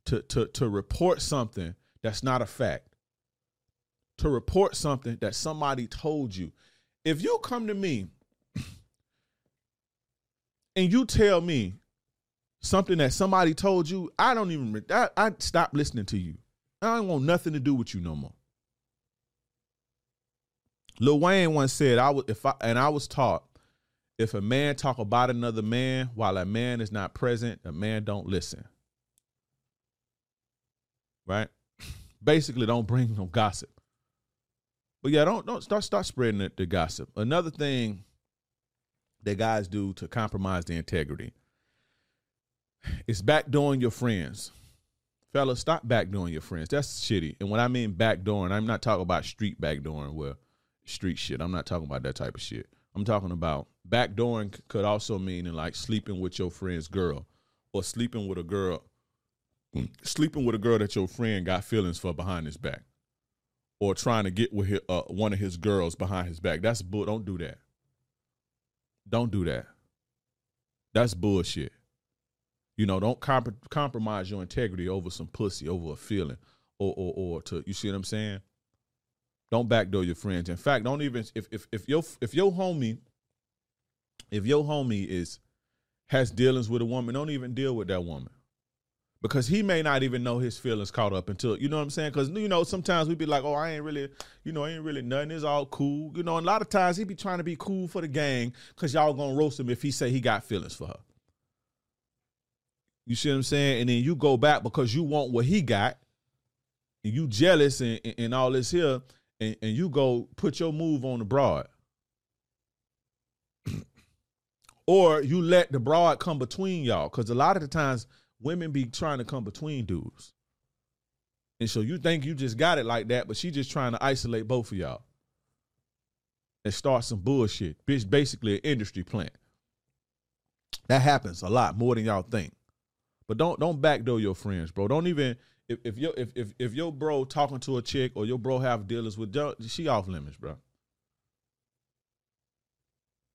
To to to report something that's not a fact. To report something that somebody told you. If you come to me [CLEARS THROAT] and you tell me something that somebody told you, I don't even I, I stop listening to you. I don't want nothing to do with you no more. Lil Wayne once said, "I was if I and I was taught if a man talk about another man while a man is not present, a man don't listen." Right? [LAUGHS] Basically, don't bring no gossip. But yeah, don't don't start start spreading the, the gossip. Another thing that guys do to compromise the integrity. It's backdooring your friends. Fellas, stop backdooring your friends. That's shitty. And when I mean backdooring, I'm not talking about street backdooring where street shit. I'm not talking about that type of shit. I'm talking about backdooring could also mean in like sleeping with your friend's girl or sleeping with a girl sleeping with a girl that your friend got feelings for behind his back or trying to get with his, uh, one of his girls behind his back. That's bull. Don't do that. Don't do that. That's bullshit. You know, don't comp- compromise your integrity over some pussy, over a feeling, or or or to you see what I'm saying. Don't backdoor your friends. In fact, don't even if if if your if your homie, if your homie is has dealings with a woman, don't even deal with that woman because he may not even know his feelings caught up until you know what I'm saying. Because you know sometimes we be like, oh, I ain't really, you know, ain't really nothing. It's all cool, you know. And a lot of times he be trying to be cool for the gang because y'all gonna roast him if he say he got feelings for her. You see what I'm saying? And then you go back because you want what he got, and you jealous and, and, and all this here, and, and you go put your move on the broad. [CLEARS THROAT] or you let the broad come between y'all because a lot of the times women be trying to come between dudes. And so you think you just got it like that, but she just trying to isolate both of y'all and start some bullshit. Bitch, basically an industry plant. That happens a lot more than y'all think. But don't don't backdoor your friends, bro. Don't even if if your if if, if your bro talking to a chick or your bro have dealers with she off limits, bro.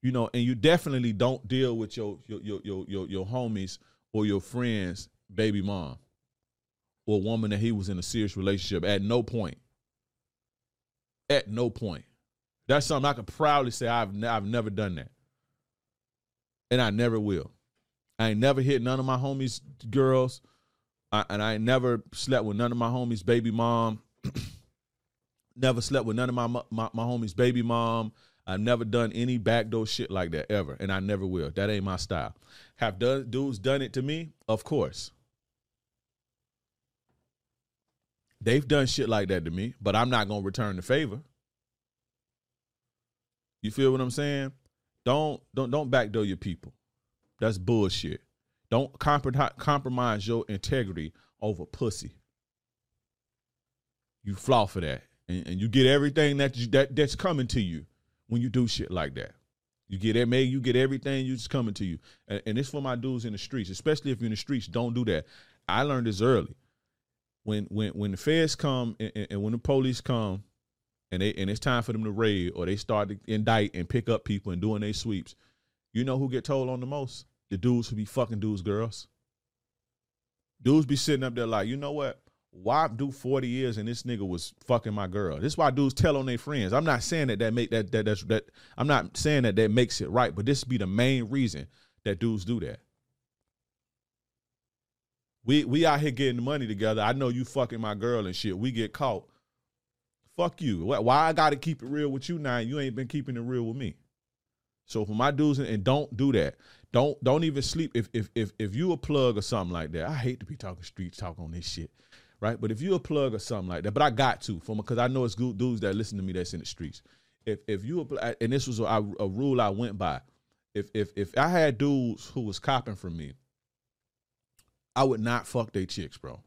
You know, and you definitely don't deal with your your your your your, your homies or your friends' baby mom or woman that he was in a serious relationship at no point. At no point. That's something I can proudly say I've I've never done that. And I never will. I ain't never hit none of my homies' girls. I, and I ain't never slept with none of my homies' baby mom. [CLEARS THROAT] never slept with none of my, my my homies' baby mom. I've never done any backdoor shit like that ever, and I never will. That ain't my style. Have done dudes done it to me? Of course. They've done shit like that to me, but I'm not gonna return the favor. You feel what I'm saying? Don't don't don't backdoor your people. That's bullshit. Don't compromise your integrity over pussy. You flaw for that, and, and you get everything that you, that that's coming to you when you do shit like that. You get it, man. You get everything you just coming to you, and, and it's for my dudes in the streets, especially if you're in the streets. Don't do that. I learned this early. When when when the feds come and, and when the police come, and they and it's time for them to raid or they start to indict and pick up people and doing their sweeps, you know who get told on the most? The dudes who be fucking dudes, girls. Dudes be sitting up there like, you know what? why do 40 years and this nigga was fucking my girl? This is why dudes tell on their friends. I'm not saying that that make that that that's that I'm not saying that that makes it right, but this be the main reason that dudes do that. We we out here getting money together. I know you fucking my girl and shit. We get caught. Fuck you. Why I got to keep it real with you now? You ain't been keeping it real with me. So for my dudes and don't do that. Don't don't even sleep if if if if you a plug or something like that. I hate to be talking street talk on this shit right? But if you a plug or something like that, but I got to from because I know it's good dudes that listen to me that's in the streets. If if you and this was a, a rule I went by. If if if I had dudes who was copping from me, I would not fuck they chicks, bro.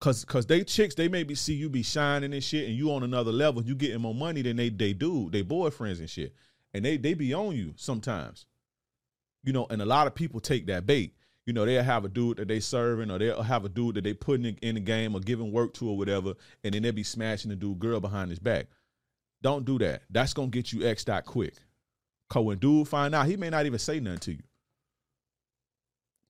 Cause cause they chicks, they maybe see you be shining and shit, and you on another level, you getting more money than they they do, they boyfriends and shit. And they they be on you sometimes. You know, and a lot of people take that bait you know, they'll have a dude that they serving or they'll have a dude that they putting in, the game or giving work to or whatever, and then they'll be smashing the dude girl behind his back. Don't do that. That's gonna get you X dot quick. Cause when dude find out, he may not even say nothing to you.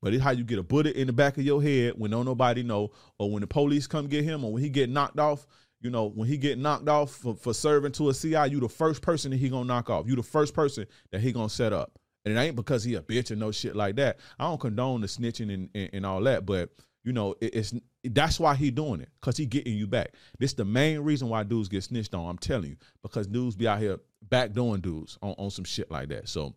But it's how you get a bullet in the back of your head when don't nobody know, or when the police come get him, or when he get knocked off. You know, when he get knocked off for, for serving to a CI, you the first person that he gonna knock off. You the first person that he gonna set up. And it ain't because he a bitch or no shit like that. I don't condone the snitching and, and, and all that, but you know, it, it's that's why he doing it because he getting you back. This the main reason why dudes get snitched on. I'm telling you because dudes be out here backdooring dudes on, on some shit like that. So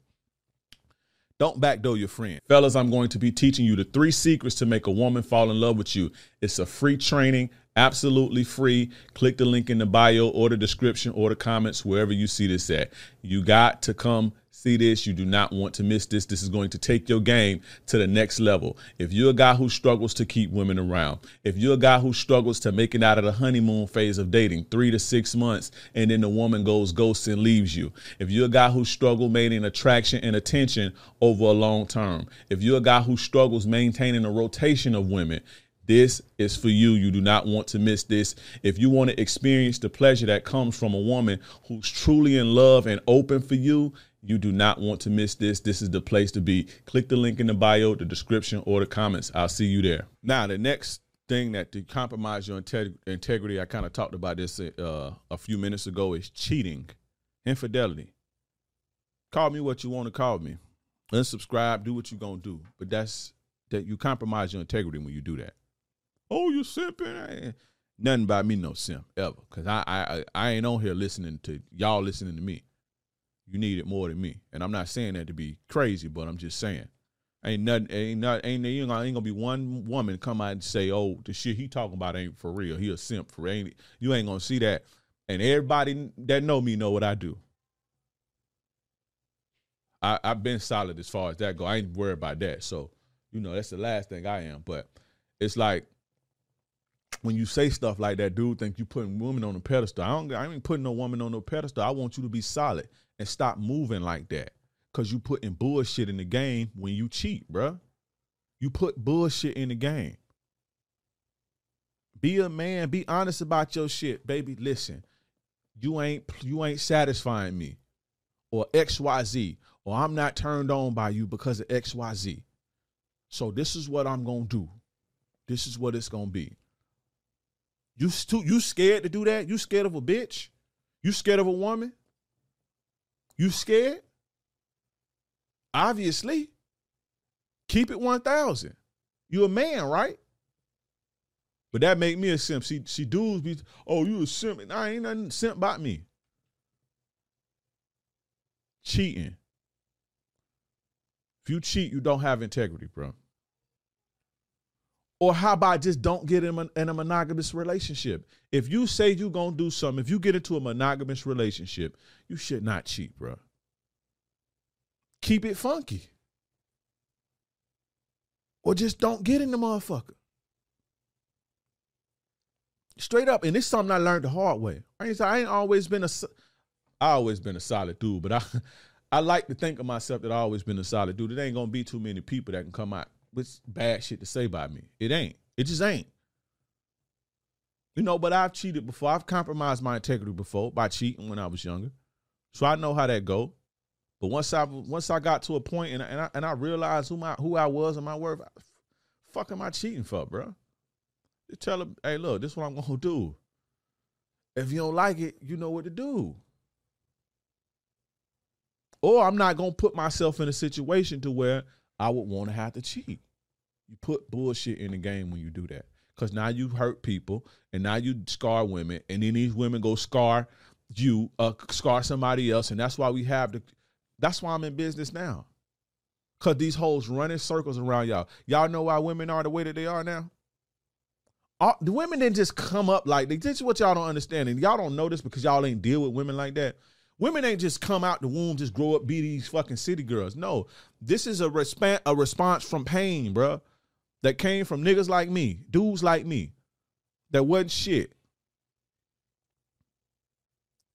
don't backdoor your friend. Fellas, I'm going to be teaching you the three secrets to make a woman fall in love with you. It's a free training, absolutely free. Click the link in the bio or the description or the comments, wherever you see this at. You got to come see this. You do not want to miss this. This is going to take your game to the next level. If you're a guy who struggles to keep women around, if you're a guy who struggles to make it out of the honeymoon phase of dating, three to six months, and then the woman goes ghost and leaves you, if you're a guy who struggles maintaining attraction and attention over a long term, if you're a guy who struggles maintaining a rotation of women, this is for you. You do not want to miss this. If you want to experience the pleasure that comes from a woman who's truly in love and open for you, you do not want to miss this. This is the place to be. Click the link in the bio, the description, or the comments. I'll see you there. Now, the next thing that to compromise your integrity, I kind of talked about this uh, a few minutes ago, is cheating, infidelity. Call me what you want to call me. Unsubscribe, do what you're going to do. But that's that you compromise your integrity when you do that. Oh, you simping? Nothing about me, no simp ever. Cause I, I I ain't on here listening to y'all listening to me you need it more than me. And I'm not saying that to be crazy, but I'm just saying. Ain't nothing, ain't not, ain't, ain't gonna, ain't gonna be one woman come out and say, "Oh, the shit he talking about ain't for real. He a simp for ain't." You ain't gonna see that. And everybody that know me know what I do. I, I've been solid as far as that go. I ain't worried about that. So, you know, that's the last thing I am. But it's like when you say stuff like that, dude, think you putting women on a pedestal. I don't. I ain't putting no woman on no pedestal. I want you to be solid and stop moving like that. Cause you putting bullshit in the game when you cheat, bruh. You put bullshit in the game. Be a man. Be honest about your shit, baby. Listen, you ain't you ain't satisfying me, or X Y Z, or I'm not turned on by you because of X Y Z. So this is what I'm gonna do. This is what it's gonna be. You stu- you scared to do that? You scared of a bitch? You scared of a woman? You scared? Obviously. Keep it 1000. You a man, right? But that make me a simp. See, see dudes be, oh, you a simp. I ain't nothing simp about me. Cheating. If you cheat, you don't have integrity, bro. Or how about just don't get in a, in a monogamous relationship? If you say you're gonna do something, if you get into a monogamous relationship, you should not cheat, bro. Keep it funky. Or just don't get in the motherfucker. Straight up, and is something I learned the hard way. I ain't, I ain't always been a, I always been a solid dude, but I, [LAUGHS] I like to think of myself that I always been a solid dude. It ain't gonna be too many people that can come out with bad shit to say about me. It ain't. It just ain't. You know, but I've cheated before. I've compromised my integrity before by cheating when I was younger, so I know how that go. But once I once I got to a point and I, and I, and I realized who my who I was and my worth, fuck am I cheating for, bro? Just tell them, hey, look, this is what I'm gonna do. If you don't like it, you know what to do. Or I'm not gonna put myself in a situation to where I would want to have to cheat. You put bullshit in the game when you do that. Cause now you hurt people and now you scar women, and then these women go scar you, uh, scar somebody else, and that's why we have the. That's why I'm in business now. Cause these hoes running circles around y'all. Y'all know why women are the way that they are now all, the women didn't just come up like they. This is what y'all don't understand, and y'all don't know this because y'all ain't deal with women like that. Women ain't just come out the womb, just grow up, be these fucking city girls. No, this is a response, a response from pain, bro, that came from niggas like me, dudes like me, that wasn't shit.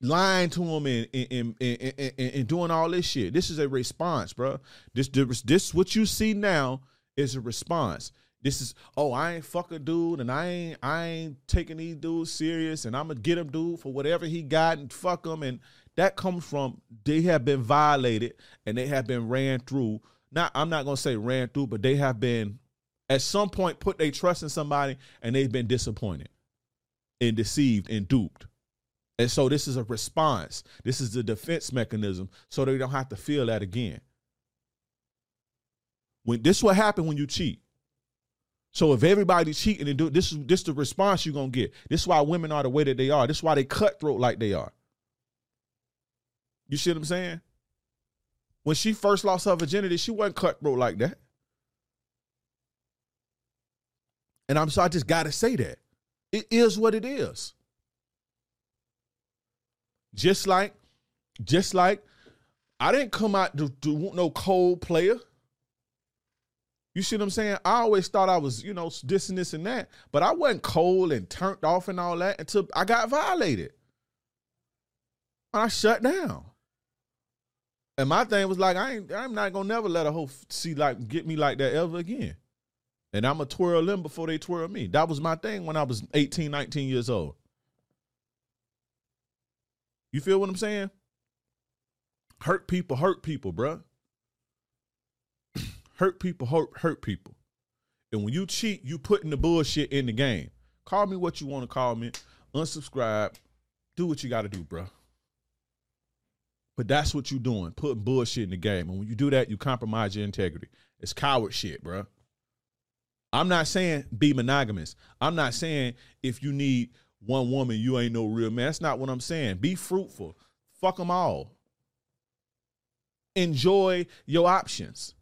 Lying to them and and, and, and, and doing all this shit. This is a response, bro. This this, this what you see now is a response this is oh I ain't fuck a dude and I ain't I ain't taking these dudes serious and I'm gonna get him dude for whatever he got and fuck him and that comes from they have been violated and they have been ran through. Not I'm not gonna say ran through, but they have been at some point put their trust in somebody and they've been disappointed and deceived and duped. And so this is a response. This is the defense mechanism so they don't have to feel that again. When this what happened when you cheat so if everybody's cheating and do this is this the response you're gonna get. This is why women are the way that they are. This is why they cutthroat like they are. You see what I'm saying? When she first lost her virginity, she wasn't cutthroat like that. And I'm so I just gotta say that. It is what it is. Just like, just like I didn't come out to, to no cold player. You see what I'm saying? I always thought I was, you know, this and this and that, but I wasn't cold and turned off and all that until I got violated. I shut down. And my thing was like, I ain't, I'm not gonna never let a hoe see like get me like that ever again. And I'm gonna twirl them before they twirl me. That was my thing when I was 18, 19 years old. You feel what I'm saying? Hurt people, hurt people, bruh. [CLEARS THROAT] Hurt people hurt hurt people. And when you cheat, you putting the bullshit in the game. Call me what you want to call me. Unsubscribe. Do what you got to do, bro. But that's what you're doing, putting bullshit in the game. And when you do that, you compromise your integrity. It's coward shit, bro. I'm not saying be monogamous. I'm not saying if you need one woman, you ain't no real man. That's not what I'm saying. Be fruitful. Fuck them all. Enjoy your options.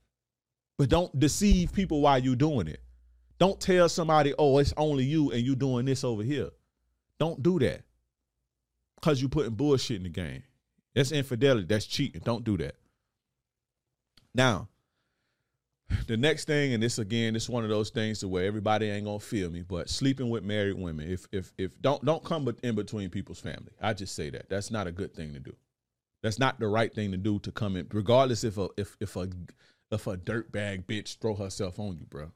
But don't deceive people while you're doing it. Don't tell somebody, oh, it's only you and you doing this over here. Don't do that. Cause you're putting bullshit in the game. That's infidelity. That's cheating. Don't do that. Now, the next thing, and this again, this is one of those things to where everybody ain't gonna feel me, but sleeping with married women. If if if don't don't come in between people's family. I just say that. That's not a good thing to do. That's not the right thing to do to come in, regardless if a if if a if a dirtbag bitch throw herself on you, bro.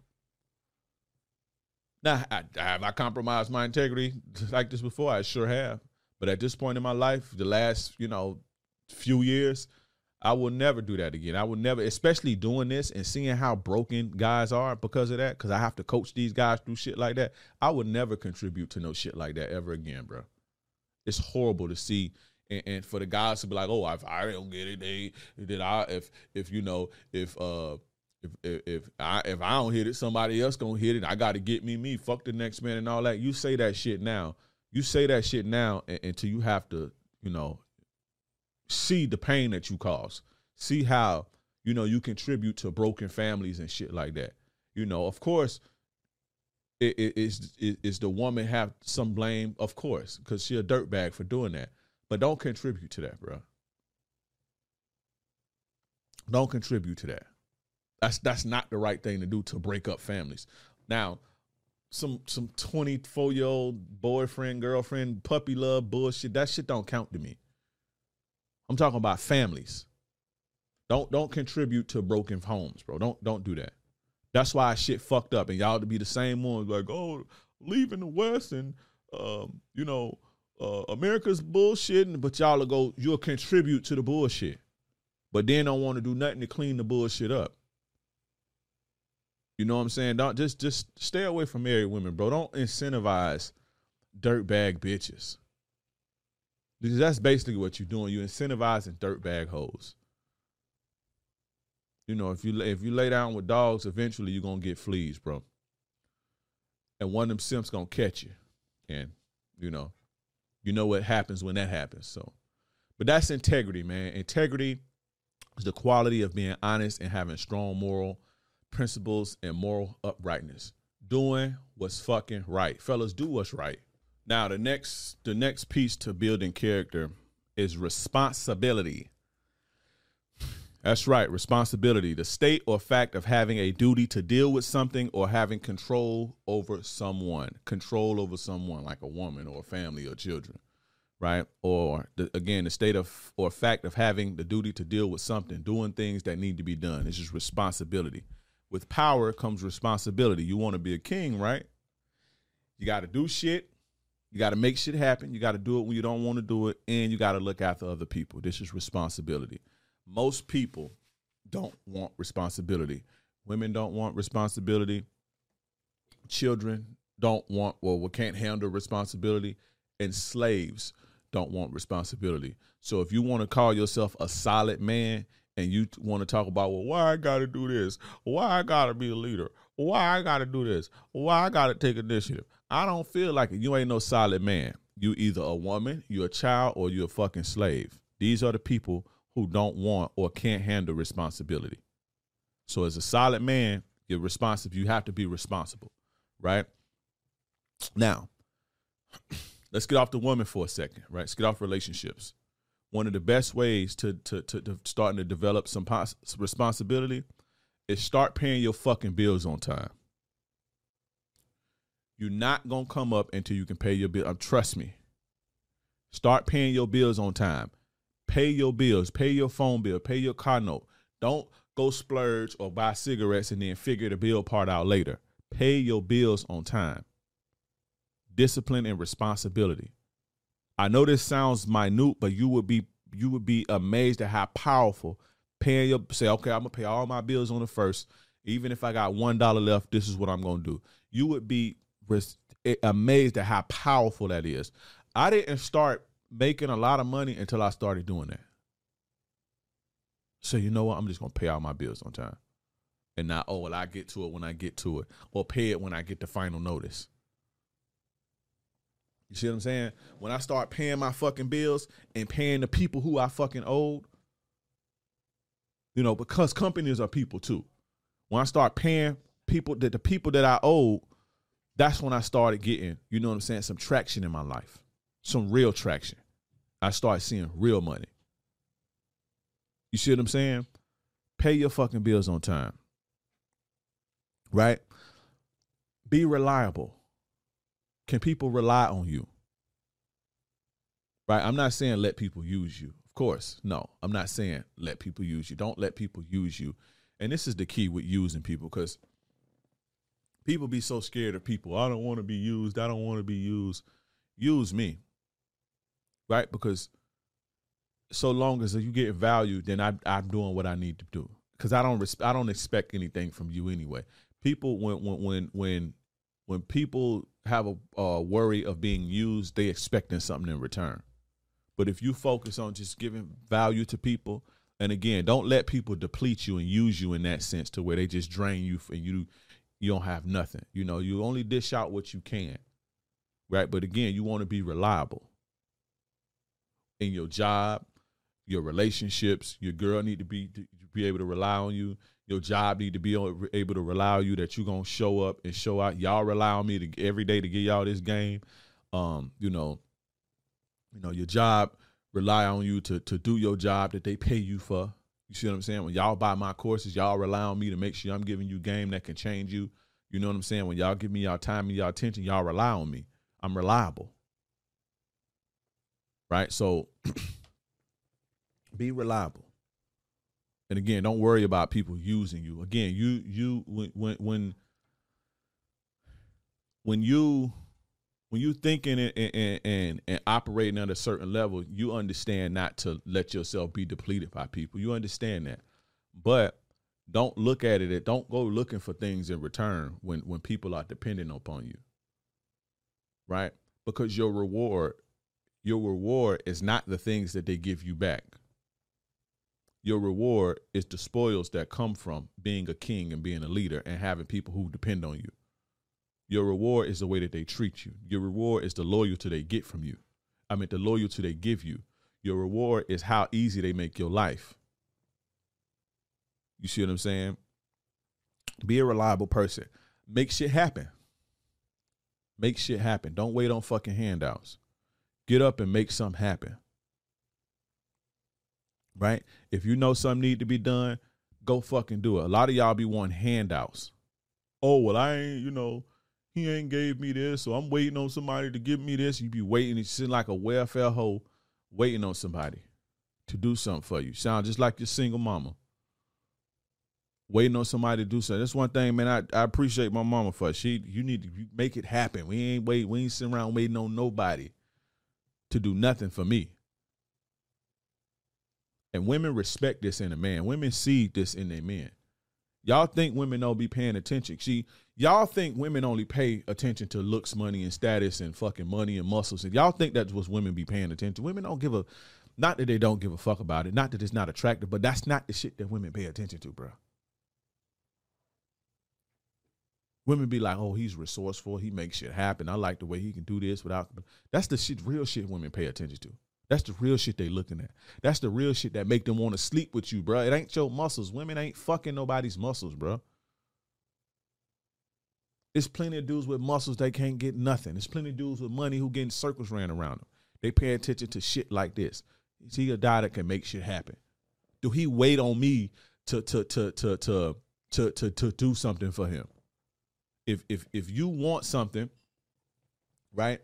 Now, I, have I compromised my integrity like this before? I sure have. But at this point in my life, the last you know few years, I will never do that again. I will never, especially doing this and seeing how broken guys are because of that. Because I have to coach these guys through shit like that. I would never contribute to no shit like that ever again, bro. It's horrible to see and, and, for the guys to be like, oh, if I don't get it, they did I if if you know if uh if if, if I if I don't hit it, somebody else gonna hit it. I got to get me me. Fuck the next man and all that. You say that shit now. You say that shit now until you have to, you know, see the pain that you cause. See how you know you contribute to broken families and shit like that. You know, of course, it is it, is the woman have some blame? Of course, because she a dirtbag for doing that. But don't contribute to that, bro. Don't contribute to that. That's that's not the right thing to do to break up families. Now, some some 24 year old boyfriend, girlfriend, puppy love bullshit, that shit don't count to me. I'm talking about families. Don't don't contribute to broken homes, bro. Don't don't do that. That's why shit fucked up, and y'all to be the same ones like, oh, leaving the West and um, you know, uh, America's bullshitting, but y'all will go, you'll contribute to the bullshit, but then don't want to do nothing to clean the bullshit up. You know what I'm saying? Don't just just stay away from married women, bro. Don't incentivize dirtbag bitches. That's basically what you're doing. You're incentivizing dirtbag hoes. You know, if you if you lay down with dogs, eventually you're gonna get fleas, bro. And one of them simps gonna catch you. And, you know, you know what happens when that happens. So, but that's integrity, man. Integrity is the quality of being honest and having strong moral principles and moral uprightness. Doing what's fucking right. Fellas, do what's right. Now, the next the next piece to building character is responsibility. That's right, responsibility, the state or fact of having a duty to deal with something or having control over someone, control over someone like a woman or a family or children, right? Or the, again, the state of or fact of having the duty to deal with something, doing things that need to be done. It's just responsibility. With power comes responsibility. You want to be a king, right? You got to do shit. You got to make shit happen. You got to do it when you don't want to do it, and you got to look after other people. This is responsibility most people don't want responsibility. Women don't want responsibility. Children don't want, well, we can't handle responsibility. And slaves don't want responsibility. So if you want to call yourself a solid man and you want to talk about, well, why I got to do this? Why I got to be a leader? Why I got to do this? Why I got to take initiative? I don't feel like. You ain't no solid man. You either a woman, you a child, or you a fucking slave. These are the people who don't want or can't handle responsibility. So as a solid man, you're responsible. You have to be responsible, right? Now, [CLEARS THROAT] let's get off the woman for a second, right? Let's get off relationships. One of the best ways to to to, to starting to develop some pos- responsibility is start paying your fucking bills on time. You're not gonna come up until you can pay your bill. Um, trust me. Start paying your bills on time. Pay your bills, pay your phone bill, pay your car note. Don't go splurge or buy cigarettes and then figure the bill part out later. Pay your bills on time. Discipline and responsibility. I know this sounds minute, but you would be you would be amazed at how powerful paying your say, okay, I'm gonna pay all my bills on the first. Even if I got one dollar left, this is what I'm gonna do. You would be res- amazed at how powerful that is. I didn't start making a lot of money until I started doing that. So you know what? I'm just gonna pay all my bills on time. And not, oh well, I get to it when I get to it, or pay it when I get the final notice. You see what I'm saying? When I start paying my fucking bills and paying the people who I fucking owed, you know, because companies are people too. When I start paying people that the people that I owed, that's when I started getting, you know what I'm saying, some traction in my life some real traction. I start seeing real money. You see what I'm saying? Pay your fucking bills on time. Right? Be reliable. Can people rely on you? Right? I'm not saying let people use you. Of course, no, I'm not saying let people use you. Don't let people use you. And this is the key with using people because people be so scared of people. I don't want to be used. I don't want to be used. Use me. Right? Because so long as you get value, then I, I'm doing what I need to do. Because I don't res- I don't expect anything from you anyway. People when when when when when people have a, a worry of being used, they expecting something in return. But if you focus on just giving value to people, and again, don't let people deplete you and use you in that sense to where they just drain you and you you don't have nothing. You know, you only dish out what you can. Right? But again, you want to be reliable in your job, your relationships. Your girl need to be to be able to rely on you. Your job need to be able to rely on you that you're gonna show up and show out. Y'all rely on me to every day to get y'all this game. Um, you know, you know, your job rely on you to to do your job that they pay you for. You see what I'm saying? When y'all buy my courses, y'all rely on me to make sure I'm giving you game that can change you. You know what I'm saying? When y'all give me y'all time and y'all attention, y'all rely on me. I'm reliable. Right? So [CLEARS THROAT] be reliable. And again, don't worry about people using you. Again, you you when when when when you when you're thinking and, and, and, and operating at a certain level, you understand not to let yourself be depleted by people. You understand that, but don't look at it. Don't go looking for things in return when when people are dependent upon you, right? Because your reward, your reward is not the things that they give you back. Your reward is the spoils that come from being a king and being a leader and having people who depend on you. Your reward is the way that they treat you. Your reward is the loyalty they get from you. I mean, the loyalty they give you. Your reward is how easy they make your life. You see what I'm saying? Be a reliable person. Make shit happen. Make shit happen. Don't wait on fucking handouts. Get up and make something happen. Right? If you know something need to be done, go fucking do it. A lot of y'all be wanting handouts. Oh, well, I ain't, you know, he ain't gave me this, so I'm waiting on somebody to give me this. You be waiting, sit like a welfare hoe, waiting on somebody to do something for you. Sound just like your single mama. Waiting on somebody to do something. That's one thing, man. I, I appreciate my mama for. She you need to make it happen. We ain't wait, we ain't sitting around waiting on nobody to do nothing for me. And women respect this in a man. Women see this in a men. Y'all think women don't be paying attention. She y'all think women only pay attention to looks, money, and status and fucking money and muscles. And y'all think that's what women be paying attention. To. Women don't give a not that they don't give a fuck about it, not that it's not attractive, but that's not the shit that women pay attention to, bro. Women be like, oh, he's resourceful. He makes shit happen. I like the way he can do this without. That's the shit, real shit women pay attention to. That's the real shit they looking at. That's the real shit that make them want to sleep with you, bro. It ain't your muscles. Women ain't fucking nobody's muscles, bro. There's plenty of dudes with muscles they can't get nothing. There's plenty of dudes with money who getting circles ran around them. They pay attention to shit like this. Is he a guy that can make shit happen? Do he wait on me to to to to to to to, to do something for him? If if if you want something, right?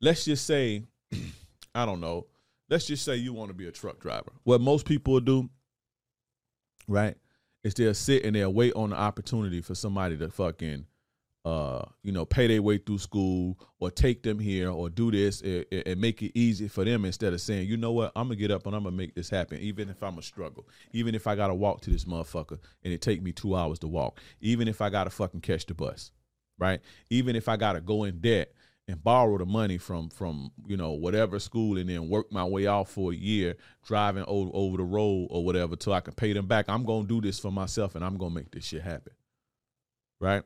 Let's just say [CLEARS THROAT] I don't know. Let's just say you want to be a truck driver. What most people do, right, is they'll sit and they'll wait on the opportunity for somebody to fucking, uh, you know, pay their way through school or take them here or do this and, and make it easy for them instead of saying, you know what, I'm gonna get up and I'm gonna make this happen, even if I'm a struggle, even if I gotta walk to this motherfucker and it take me two hours to walk, even if I gotta fucking catch the bus, right? Even if I gotta go in debt and borrow the money from from you know whatever school and then work my way off for a year driving over, over the road or whatever till I can pay them back. I'm gonna do this for myself and I'm gonna make this shit happen. Right?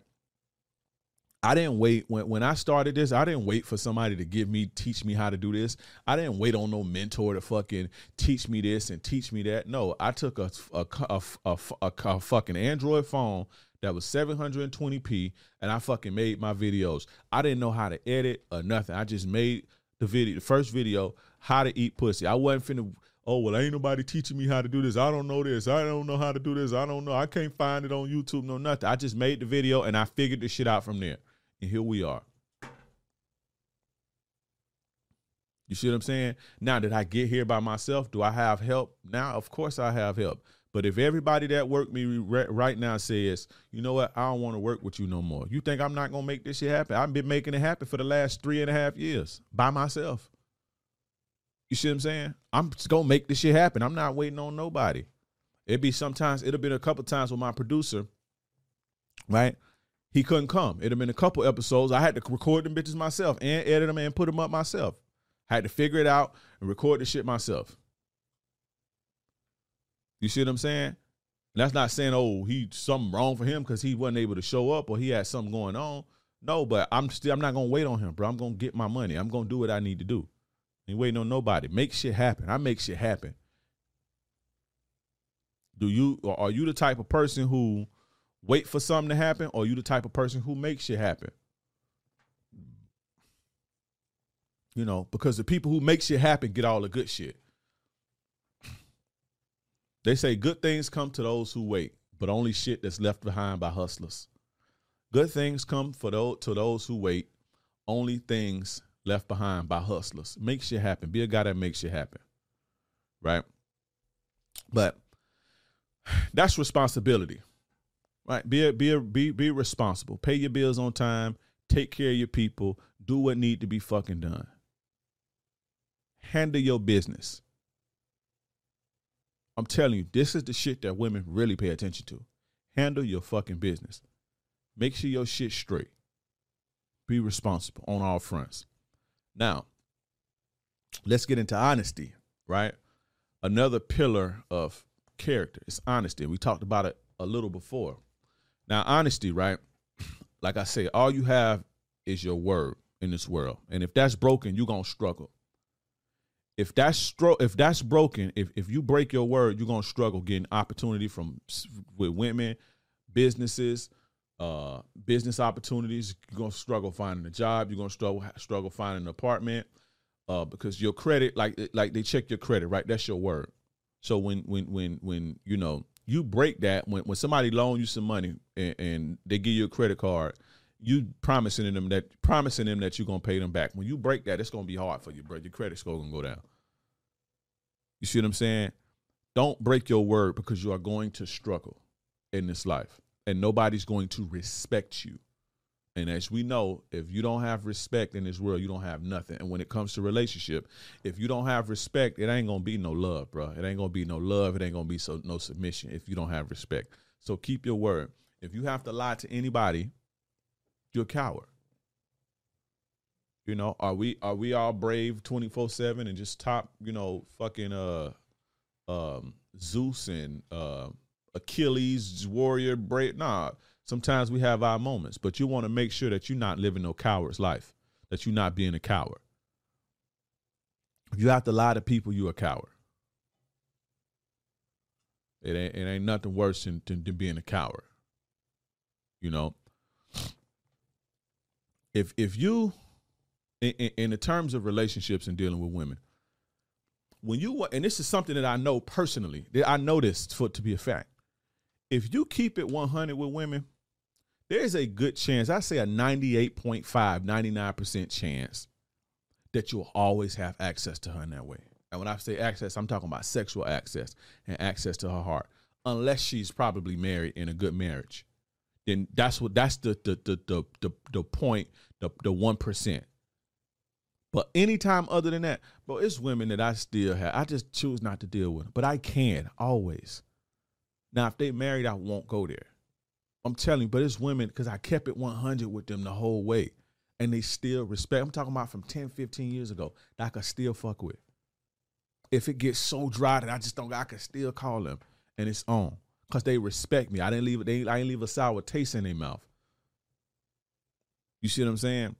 I didn't wait when when I started this. I didn't wait for somebody to give me teach me how to do this. I didn't wait on no mentor to fucking teach me this and teach me that. No, I took a a, a, a, a fucking Android phone that was 720p and I fucking made my videos. I didn't know how to edit or nothing. I just made the video, the first video, how to eat pussy. I wasn't finna, oh, well, ain't nobody teaching me how to do this. I don't know this. I don't know how to do this. I don't know. I can't find it on YouTube, no nothing. I just made the video and I figured the shit out from there. And here we are. You see what I'm saying? Now, did I get here by myself? Do I have help? Now, of course, I have help. But if everybody that work me right now says, you know what, I don't want to work with you no more. You think I'm not gonna make this shit happen? I've been making it happen for the last three and a half years by myself. You see what I'm saying? I'm gonna make this shit happen. I'm not waiting on nobody. It'd be sometimes, it'll been a couple times with my producer, right? He couldn't come. It'd have been a couple episodes. I had to record them bitches myself and edit them and put them up myself. I had to figure it out and record the shit myself. You see what I'm saying? That's not saying, oh, he something wrong for him because he wasn't able to show up or he had something going on. No, but I'm still I'm not gonna wait on him, bro. I'm gonna get my money. I'm gonna do what I need to do. Ain't waiting on nobody. Make shit happen. I make shit happen. Do you are you the type of person who wait for something to happen, or you the type of person who makes shit happen? You know, because the people who make shit happen get all the good shit. They say good things come to those who wait, but only shit that's left behind by hustlers. Good things come for those to those who wait, only things left behind by hustlers. Make shit happen. Be a guy that makes shit happen. Right? But that's responsibility. Right? Be a, be a, be be responsible. Pay your bills on time. Take care of your people. Do what need to be fucking done. Handle your business. I'm telling you, this is the shit that women really pay attention to. Handle your fucking business. Make sure your shit straight. Be responsible on all fronts. Now, let's get into honesty, right? Another pillar of character is honesty. We talked about it a little before. Now, honesty, right? [CLEARS THROAT] Like I say, all you have is your word in this world. And if that's broken, you're going to struggle if that's stro- if that's broken, if if you break your word, you're gonna struggle getting opportunity from with women, businesses, uh, business opportunities. You're gonna struggle finding a job. You're gonna struggle struggle finding an apartment, uh, because your credit, like like they check your credit, right? That's your word. So when when when when you know you break that, when when somebody loan you some money and, and they give you a credit card, you promising them that promising them that you're gonna pay them back. When you break that, it's gonna be hard for you, bro. Your credit score gonna go down. You see what I'm saying? Don't break your word because you are going to struggle in this life, and nobody's going to respect you. And as we know, if you don't have respect in this world, you don't have nothing. And when it comes to relationship, if you don't have respect, it ain't gonna be no love, bro. It ain't gonna be no love. It ain't gonna be so no submission if you don't have respect. So keep your word. If you have to lie to anybody, you're a coward. You know, are we are we all brave twenty four seven and just top, you know, fucking uh um Zeus and uh Achilles warrior brave nah. Sometimes we have our moments, but you want to make sure that you're not living no coward's life, that you're not being a coward. If you have to lie to people, you're a coward. It ain't it ain't nothing worse than, than, than being a coward. You know, if if you in, in, the terms of relationships and dealing with women when you and this is something that i know personally that i this for to be a fact. If you keep it 100 with women there's a good chance i say a 98.5 99% chance that you'll always have access to her in that way. And when i say access i'm talking about sexual access and access to her heart unless she's probably married in a good marriage. Then that's what that's the the the the the, the point the the one percent. But anytime other than that, bro, it's women that I still have. I just choose not to deal with, but I can always. Now, if they married, I won't go there. I'm telling you, but it's women because I kept it 100 with them the whole way, and they still respect. I'm talking about from 10, 15 years ago that I could still fuck with. If it gets so dry that I just don't, I could still call them, and it's on because they respect me. I didn't leave they I didn't leave a sour taste in their mouth. You see what I'm saying?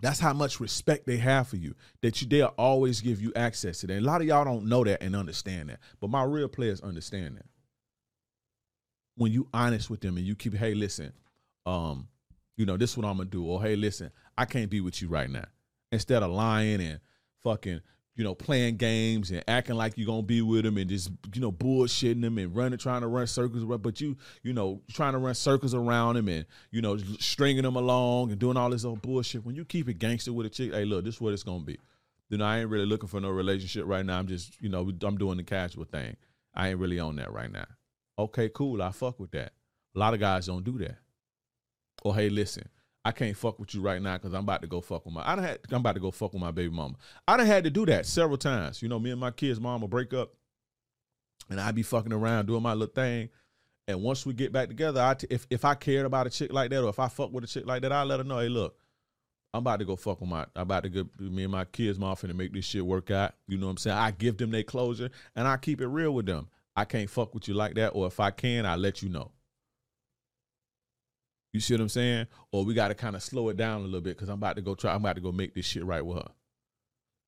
That's how much respect they have for you. That you they'll always give you access to that. a lot of y'all don't know that and understand that. But my real players understand that. When you honest with them and you keep, hey, listen, um, you know, this is what I'm gonna do. Or hey, listen, I can't be with you right now. Instead of lying and fucking you know, playing games and acting like you're gonna be with them and just, you know, bullshitting them and running, trying to run circles, around but you, you know, trying to run circles around them and, you know, stringing them along and doing all this old bullshit. When you keep it gangster with a chick, hey, look, this is what it's gonna be. Know, I ain't really looking for no relationship right now. I'm just, you know, I'm doing the casual thing. I ain't really on that right now. Okay, cool. I fuck with that. A lot of guys don't do that. Or hey, listen, I can't fuck with you right now because I'm about to go fuck with my. I done had, I'm about to go fuck with my baby mama. I done had to do that several times. You know, me and my kids' mom will break up, and I'd be fucking around doing my little thing. And once we get back together, I t- if if I cared about a chick like that, or if I fuck with a chick like that, I let her know, hey, look, I'm about to go fuck with my. I'm about to get Me and my kids' mom finna make this shit work out. You know what I'm saying? I give them their closure, and I keep it real with them. I can't fuck with you like that, or if I can, I let you know. You see what I'm saying? Or we got to kind of slow it down a little bit because I'm about to go try. I'm about to go make this shit right with her.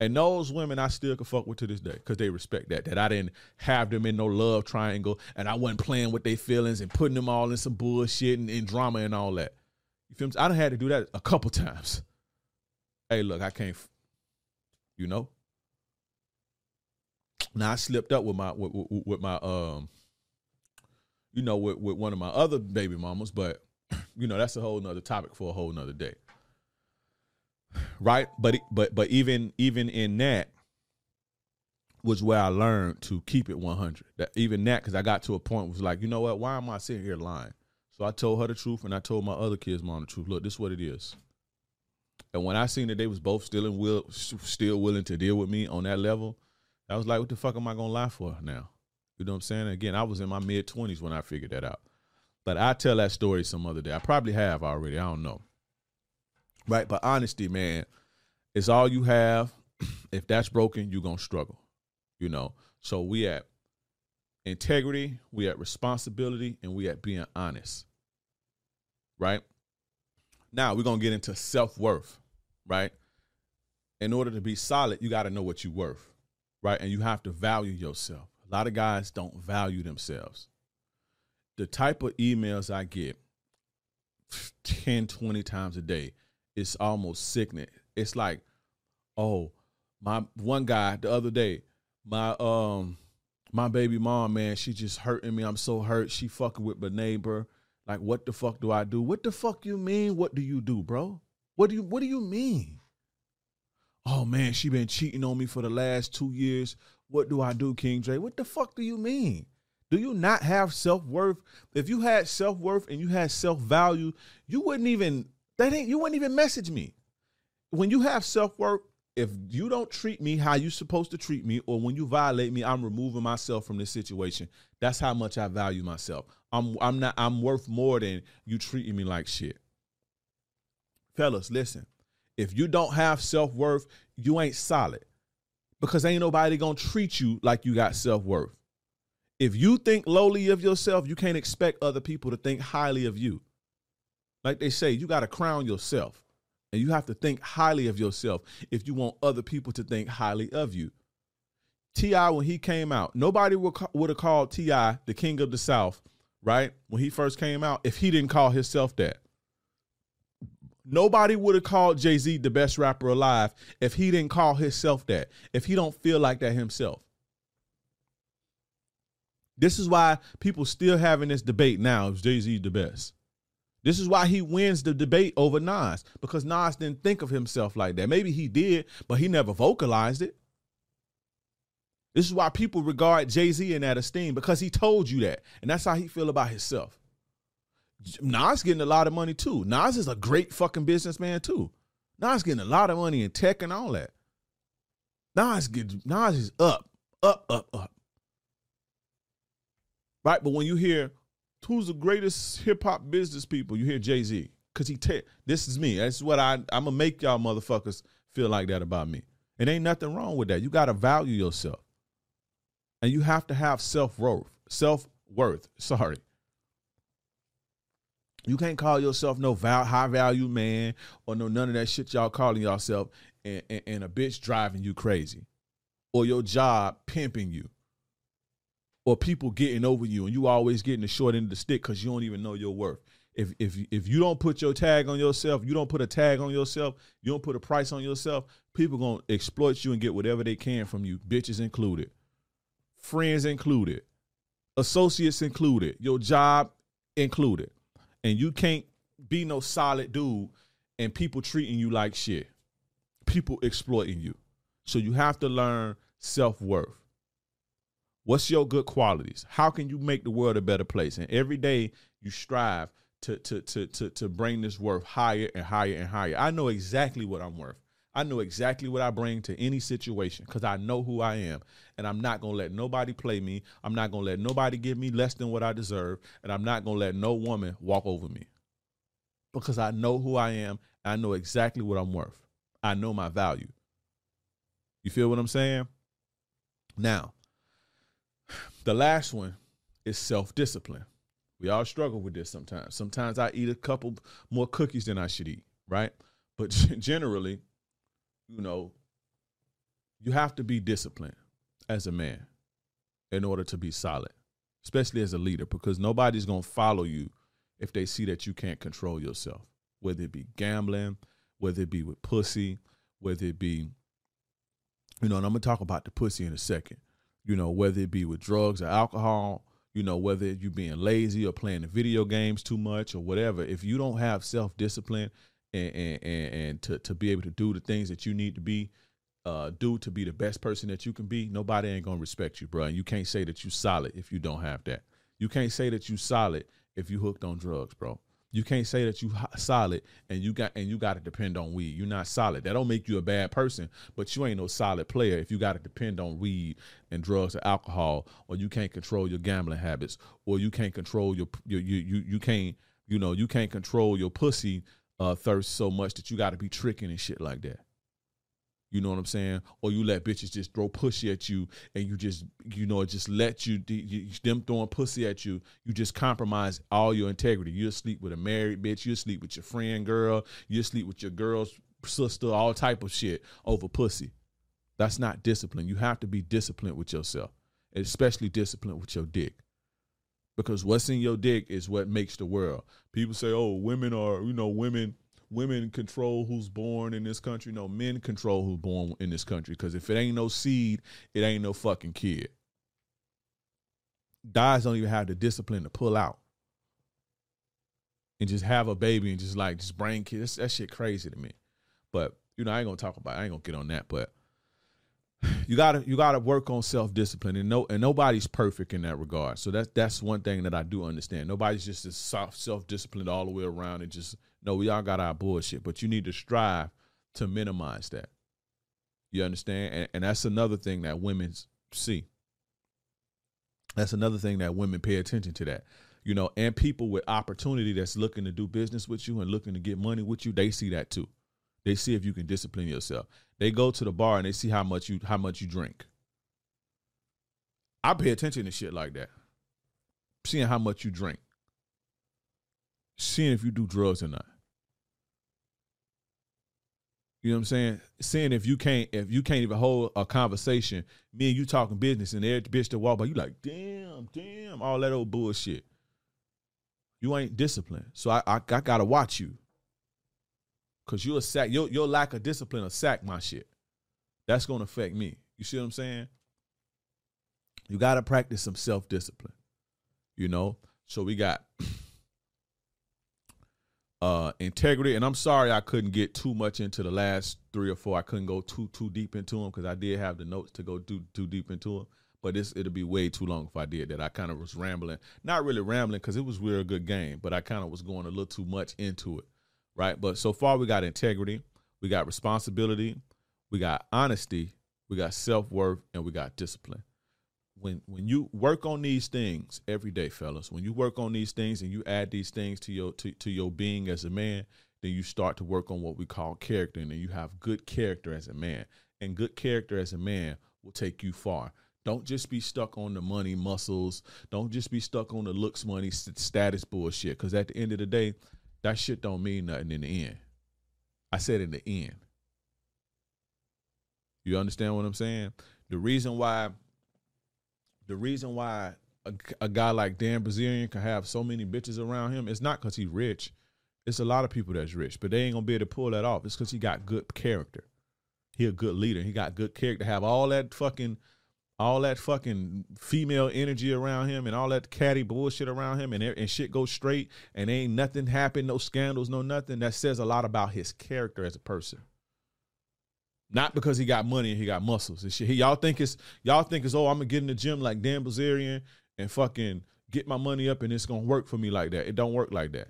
And those women I still can fuck with to this day because they respect that. That I didn't have them in no love triangle and I wasn't playing with their feelings and putting them all in some bullshit and, and drama and all that. You feel me? I done had to do that a couple times. Hey, look, I can't, you know. Now I slipped up with my with, with, with my um, you know, with, with one of my other baby mamas, but you know that's a whole nother topic for a whole nother day. Right? But but but even even in that was where i learned to keep it 100 that even that because i got to a point was like you know what? Why am i sitting here lying? So i told her the truth and i told my other kids mom the truth. Look this is what it is. And when i seen that they was both still in will still willing to deal with me on that level i was like what the fuck am i gonna lie for now? You know what i'm saying? Again i was in my mid 20s when i figured that out but I tell that story some other day. I probably have already. I don't know. Right? But honesty, man, it's all you have. [CLEARS THROAT] if that's broken, you're gonna struggle. You know. So we at integrity, we at responsibility, and we at being honest. Right? Now we're gonna get into self-worth, right? In order to be solid, you gotta know what you're worth. Right? And you have to value yourself. A lot of guys don't value themselves the type of emails I get [LAUGHS] 10, 20 times a day, it's almost sickening. It's like, oh, my one guy the other day, my um my baby mom, man, she just hurting me. I'm so hurt. She fucking with my neighbor. Like, what the fuck do I do? What the fuck you mean? What do you do, bro? What do you what do you mean? Oh man, she been cheating on me for the last two years. What do I do, King Dre? What the fuck do you mean? Do you not have self worth? If you had self worth and you had self value, you wouldn't even that ain't you wouldn't even message me. When you have self worth, if you don't treat me how you supposed to treat me, or when you violate me, I'm removing myself from this situation. That's how much I value myself. I'm I'm not I'm worth more than you treating me like shit. Fellas, listen. If you don't have self worth, you ain't solid because ain't nobody gonna treat you like you got self worth. If you think lowly of yourself, you can't expect other people to think highly of you. Like they say, you got to crown yourself and you have to think highly of yourself if you want other people to think highly of you. T.I., when he came out, nobody would have called T.I. the king of the South, right? When he first came out, if he didn't call himself that. Nobody would have called Jay Z the best rapper alive if he didn't call himself that, if he don't feel like that himself. This is why people still having this debate now. Is Jay Z the best? This is why he wins the debate over Nas because Nas didn't think of himself like that. Maybe he did, but he never vocalized it. This is why people regard Jay Z in that esteem because he told you that, and that's how he feel about himself. Nas getting a lot of money too. Nas is a great fucking businessman too. Nas getting a lot of money in tech and all that. Nas get Nas is up, up, up, up right? But when you hear who's the greatest hip hop business people, you hear Jay Z because he te- this is me. That's what I I'm gonna make y'all motherfuckers feel like that about me. It ain't nothing wrong with that. You gotta value yourself, and you have to have self worth. Self worth. [LAUGHS] Sorry. You can't call yourself no val- high value man or no none of that shit y'all calling yourself and, and, and a bitch driving you crazy or your job pimping you or people getting over you and you always getting the short end of the stick because you don't even know your worth. If if if you don't put your tag on yourself, you don't put a tag on yourself, you don't put a price on yourself, people gonna exploit you and get whatever they can from you, bitches included, friends included, associates included, your job included. And you can't be no solid dude and people treating you like shit. People exploiting you. So you have to learn self worth. What's your good qualities? How can you make the world a better place? And every day you strive to to to to to bring this worth higher and higher and higher. I know exactly what I'm worth. I know exactly what I bring to any situation because I know who I am. And I'm not going to let nobody play me. I'm not going to let nobody give me less than what I deserve. And I'm not going to let no woman walk over me because I know who I am. I know exactly what I'm worth. I know my value. You feel what I'm saying? Now, the last one is self discipline. We all struggle with this sometimes. Sometimes I eat a couple more cookies than I should eat, right? But [LAUGHS] generally, you know, you have to be disciplined as a man in order to be solid, especially as a leader, because nobody's going to follow you if they see that you can't control yourself, whether it be gambling, whether it be with pussy, whether it be, you know, and I'm going to talk about the pussy in a second, you know, whether it be with drugs or alcohol, you know, whether you being lazy or playing the video games too much or whatever, if you don't have self discipline and, and, and, and to, to be able to do the things that you need to be, uh, do to be the best person that you can be, nobody ain't gonna respect you, bro. And you can't say that you solid if you don't have that. You can't say that you solid if you hooked on drugs, bro. You can't say that you solid and you got and you got to depend on weed. You're not solid. That don't make you a bad person, but you ain't no solid player if you got to depend on weed and drugs or alcohol, or you can't control your gambling habits, or you can't control your your you you you can't you know you can't control your pussy uh, thirst so much that you got to be tricking and shit like that. You know what I'm saying? Or you let bitches just throw pussy at you, and you just, you know, just let you, you them throwing pussy at you. You just compromise all your integrity. You'll sleep with a married bitch. You'll sleep with your friend girl. You'll sleep with your girl's sister. All type of shit over pussy. That's not discipline. You have to be disciplined with yourself, especially disciplined with your dick. Because what's in your dick is what makes the world. People say, "Oh, women are, you know, women." Women control who's born in this country. No, men control who's born in this country. Because if it ain't no seed, it ain't no fucking kid. Guys don't even have the discipline to pull out and just have a baby and just like just bring kids. That shit crazy to me. But you know, I ain't gonna talk about. It. I ain't gonna get on that. But [SIGHS] you gotta you gotta work on self discipline and no and nobody's perfect in that regard. So that's that's one thing that I do understand. Nobody's just as soft self disciplined all the way around and just no, we all got our bullshit, but you need to strive to minimize that. You understand? And, and that's another thing that women see. That's another thing that women pay attention to that. You know, and people with opportunity that's looking to do business with you and looking to get money with you, they see that too. They see if you can discipline yourself. They go to the bar and they see how much you how much you drink. I pay attention to shit like that. Seeing how much you drink seeing if you do drugs or not. You know what I'm saying? Seeing if you can't if you can't even hold a conversation, me and you talking business and every bitch that walk by, you like, damn, damn, all that old bullshit. You ain't disciplined. So I I, I gotta watch you. Cause you a sack, your your lack of discipline will sack my shit. That's gonna affect me. You see what I'm saying? You gotta practice some self-discipline. You know? So we got uh, integrity. And I'm sorry I couldn't get too much into the last three or four. I couldn't go too too deep into them because I did have the notes to go too too deep into them. But this it'll be way too long if I did that. I kind of was rambling, not really rambling because it was really a good game, but I kind of was going a little too much into it, right? But so far we got integrity, we got responsibility, we got honesty, we got self worth, and we got discipline when when you work on these things every day, fellas, when you work on these things and you add these things to your to, to your being as a man, then you start to work on what we call character, and then you have good character as a man. And good character as a man will take you far. Don't just be stuck on the money, muscles. Don't just be stuck on the looks, money, status bullshit. Because at the end of the day, that shit don't mean nothing in the end. I said in the end. You understand what I'm saying? The reason why the reason why a, a guy like Dan Bilzerian can have so many bitches around him is not because he's rich. It's a lot of people that's rich, but they ain't gonna be able to pull that off. It's because he got good character. He a good leader. He got good character. Have all that fucking, all that fucking female energy around him, and all that catty bullshit around him, and and shit goes straight, and ain't nothing happen, no scandals, no nothing. That says a lot about his character as a person. Not because he got money and he got muscles and shit. He, y'all think it's y'all think it's oh I'm gonna get in the gym like Dan Bilzerian and fucking get my money up and it's gonna work for me like that. It don't work like that.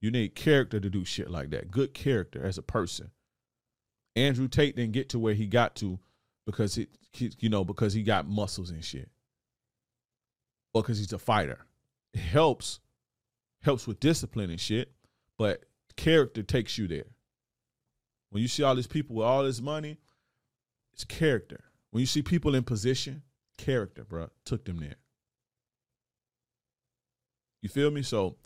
You need character to do shit like that. Good character as a person. Andrew Tate didn't get to where he got to because he, he you know because he got muscles and shit, or because he's a fighter. It helps helps with discipline and shit, but character takes you there. When you see all these people with all this money, it's character. When you see people in position, character, bro, took them there. You feel me? So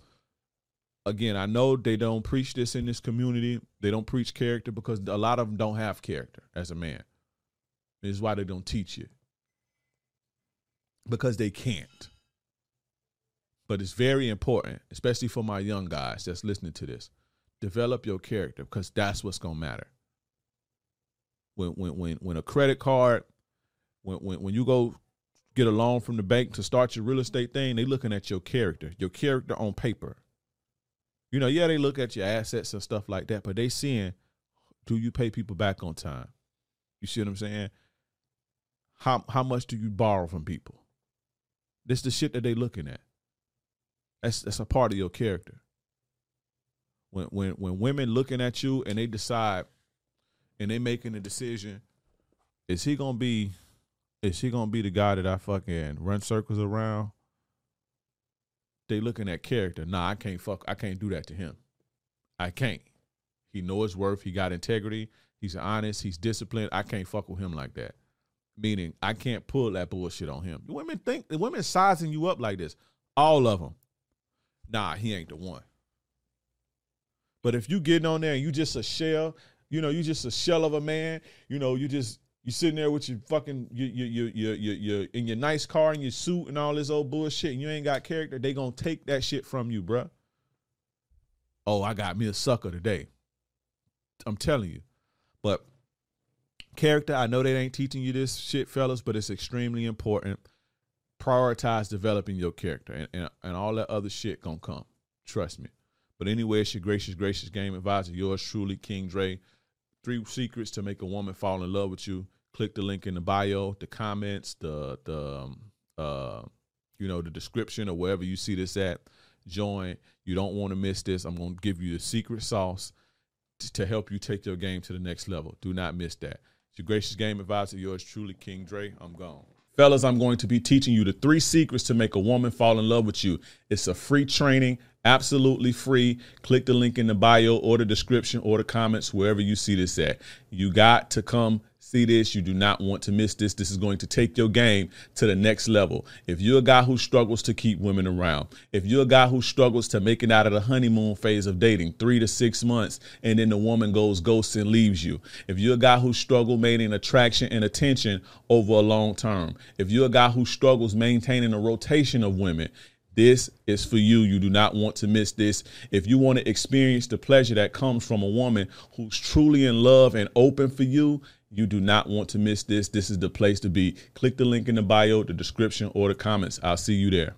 again, I know they don't preach this in this community. They don't preach character because a lot of them don't have character as a man. This is why they don't teach you. Because they can't. But it's very important, especially for my young guys that's listening to this. Develop your character because that's what's gonna matter. When when when when a credit card, when when when you go get a loan from the bank to start your real estate thing, they looking at your character, your character on paper. You know, yeah, they look at your assets and stuff like that, but they seeing do you pay people back on time? You see what I'm saying? How how much do you borrow from people? This the shit that they looking at. That's that's a part of your character. When when when women looking at you and they decide and they making a decision, is he gonna be is he gonna be the guy that I fucking run circles around? They looking at character. Nah, I can't fuck I can't do that to him. I can't. He know his worth, he got integrity, he's honest, he's disciplined. I can't fuck with him like that. Meaning I can't pull that bullshit on him. Women think the women sizing you up like this. All of them nah, he ain't the one. But if you getting on there and you just a shell, you know, you just a shell of a man, you know, you just you sitting there with your fucking you you you you you you in your nice car and your suit and all this old bullshit and you ain't got character, they gonna take that shit from you, bruh. Oh, I got me a sucker today. I'm telling you. But character, I know they ain't teaching you this shit, fellas, but it's extremely important prioritize developing your character and, and, and all that other shit gonna come. Trust me. But anyway, it's your gracious, gracious game advisor, yours truly, King Dre. Three secrets to make a woman fall in love with you. Click the link in the bio, the comments, the the um, uh, you know, the description or wherever you see this at. Join. You don't want to miss this. I'm gonna give you the secret sauce to, to help you take your game to the next level. Do not miss that. It's your gracious game advisor, yours truly, King Dre. I'm gone. Fellas, I'm going to be teaching you the three secrets to make a woman fall in love with you. It's a free training, absolutely free. Click the link in the bio or the description or the comments, wherever you see this at. You got to come see this. You do not want to miss this. This is going to take your game to the next level. If you're a guy who struggles to keep women around, if you're a guy who struggles to make it out of the honeymoon phase of dating, three to six months, and then the woman goes ghost and leaves you, if you're a guy who struggles maintaining attraction and attention over a long term, if you're a guy who struggles maintaining a rotation of women, this is for you. You do not want to miss this. If you want to experience the pleasure that comes from a woman who's truly in love and open for you, you do not want to miss this. This is the place to be. Click the link in the bio, the description, or the comments. I'll see you there.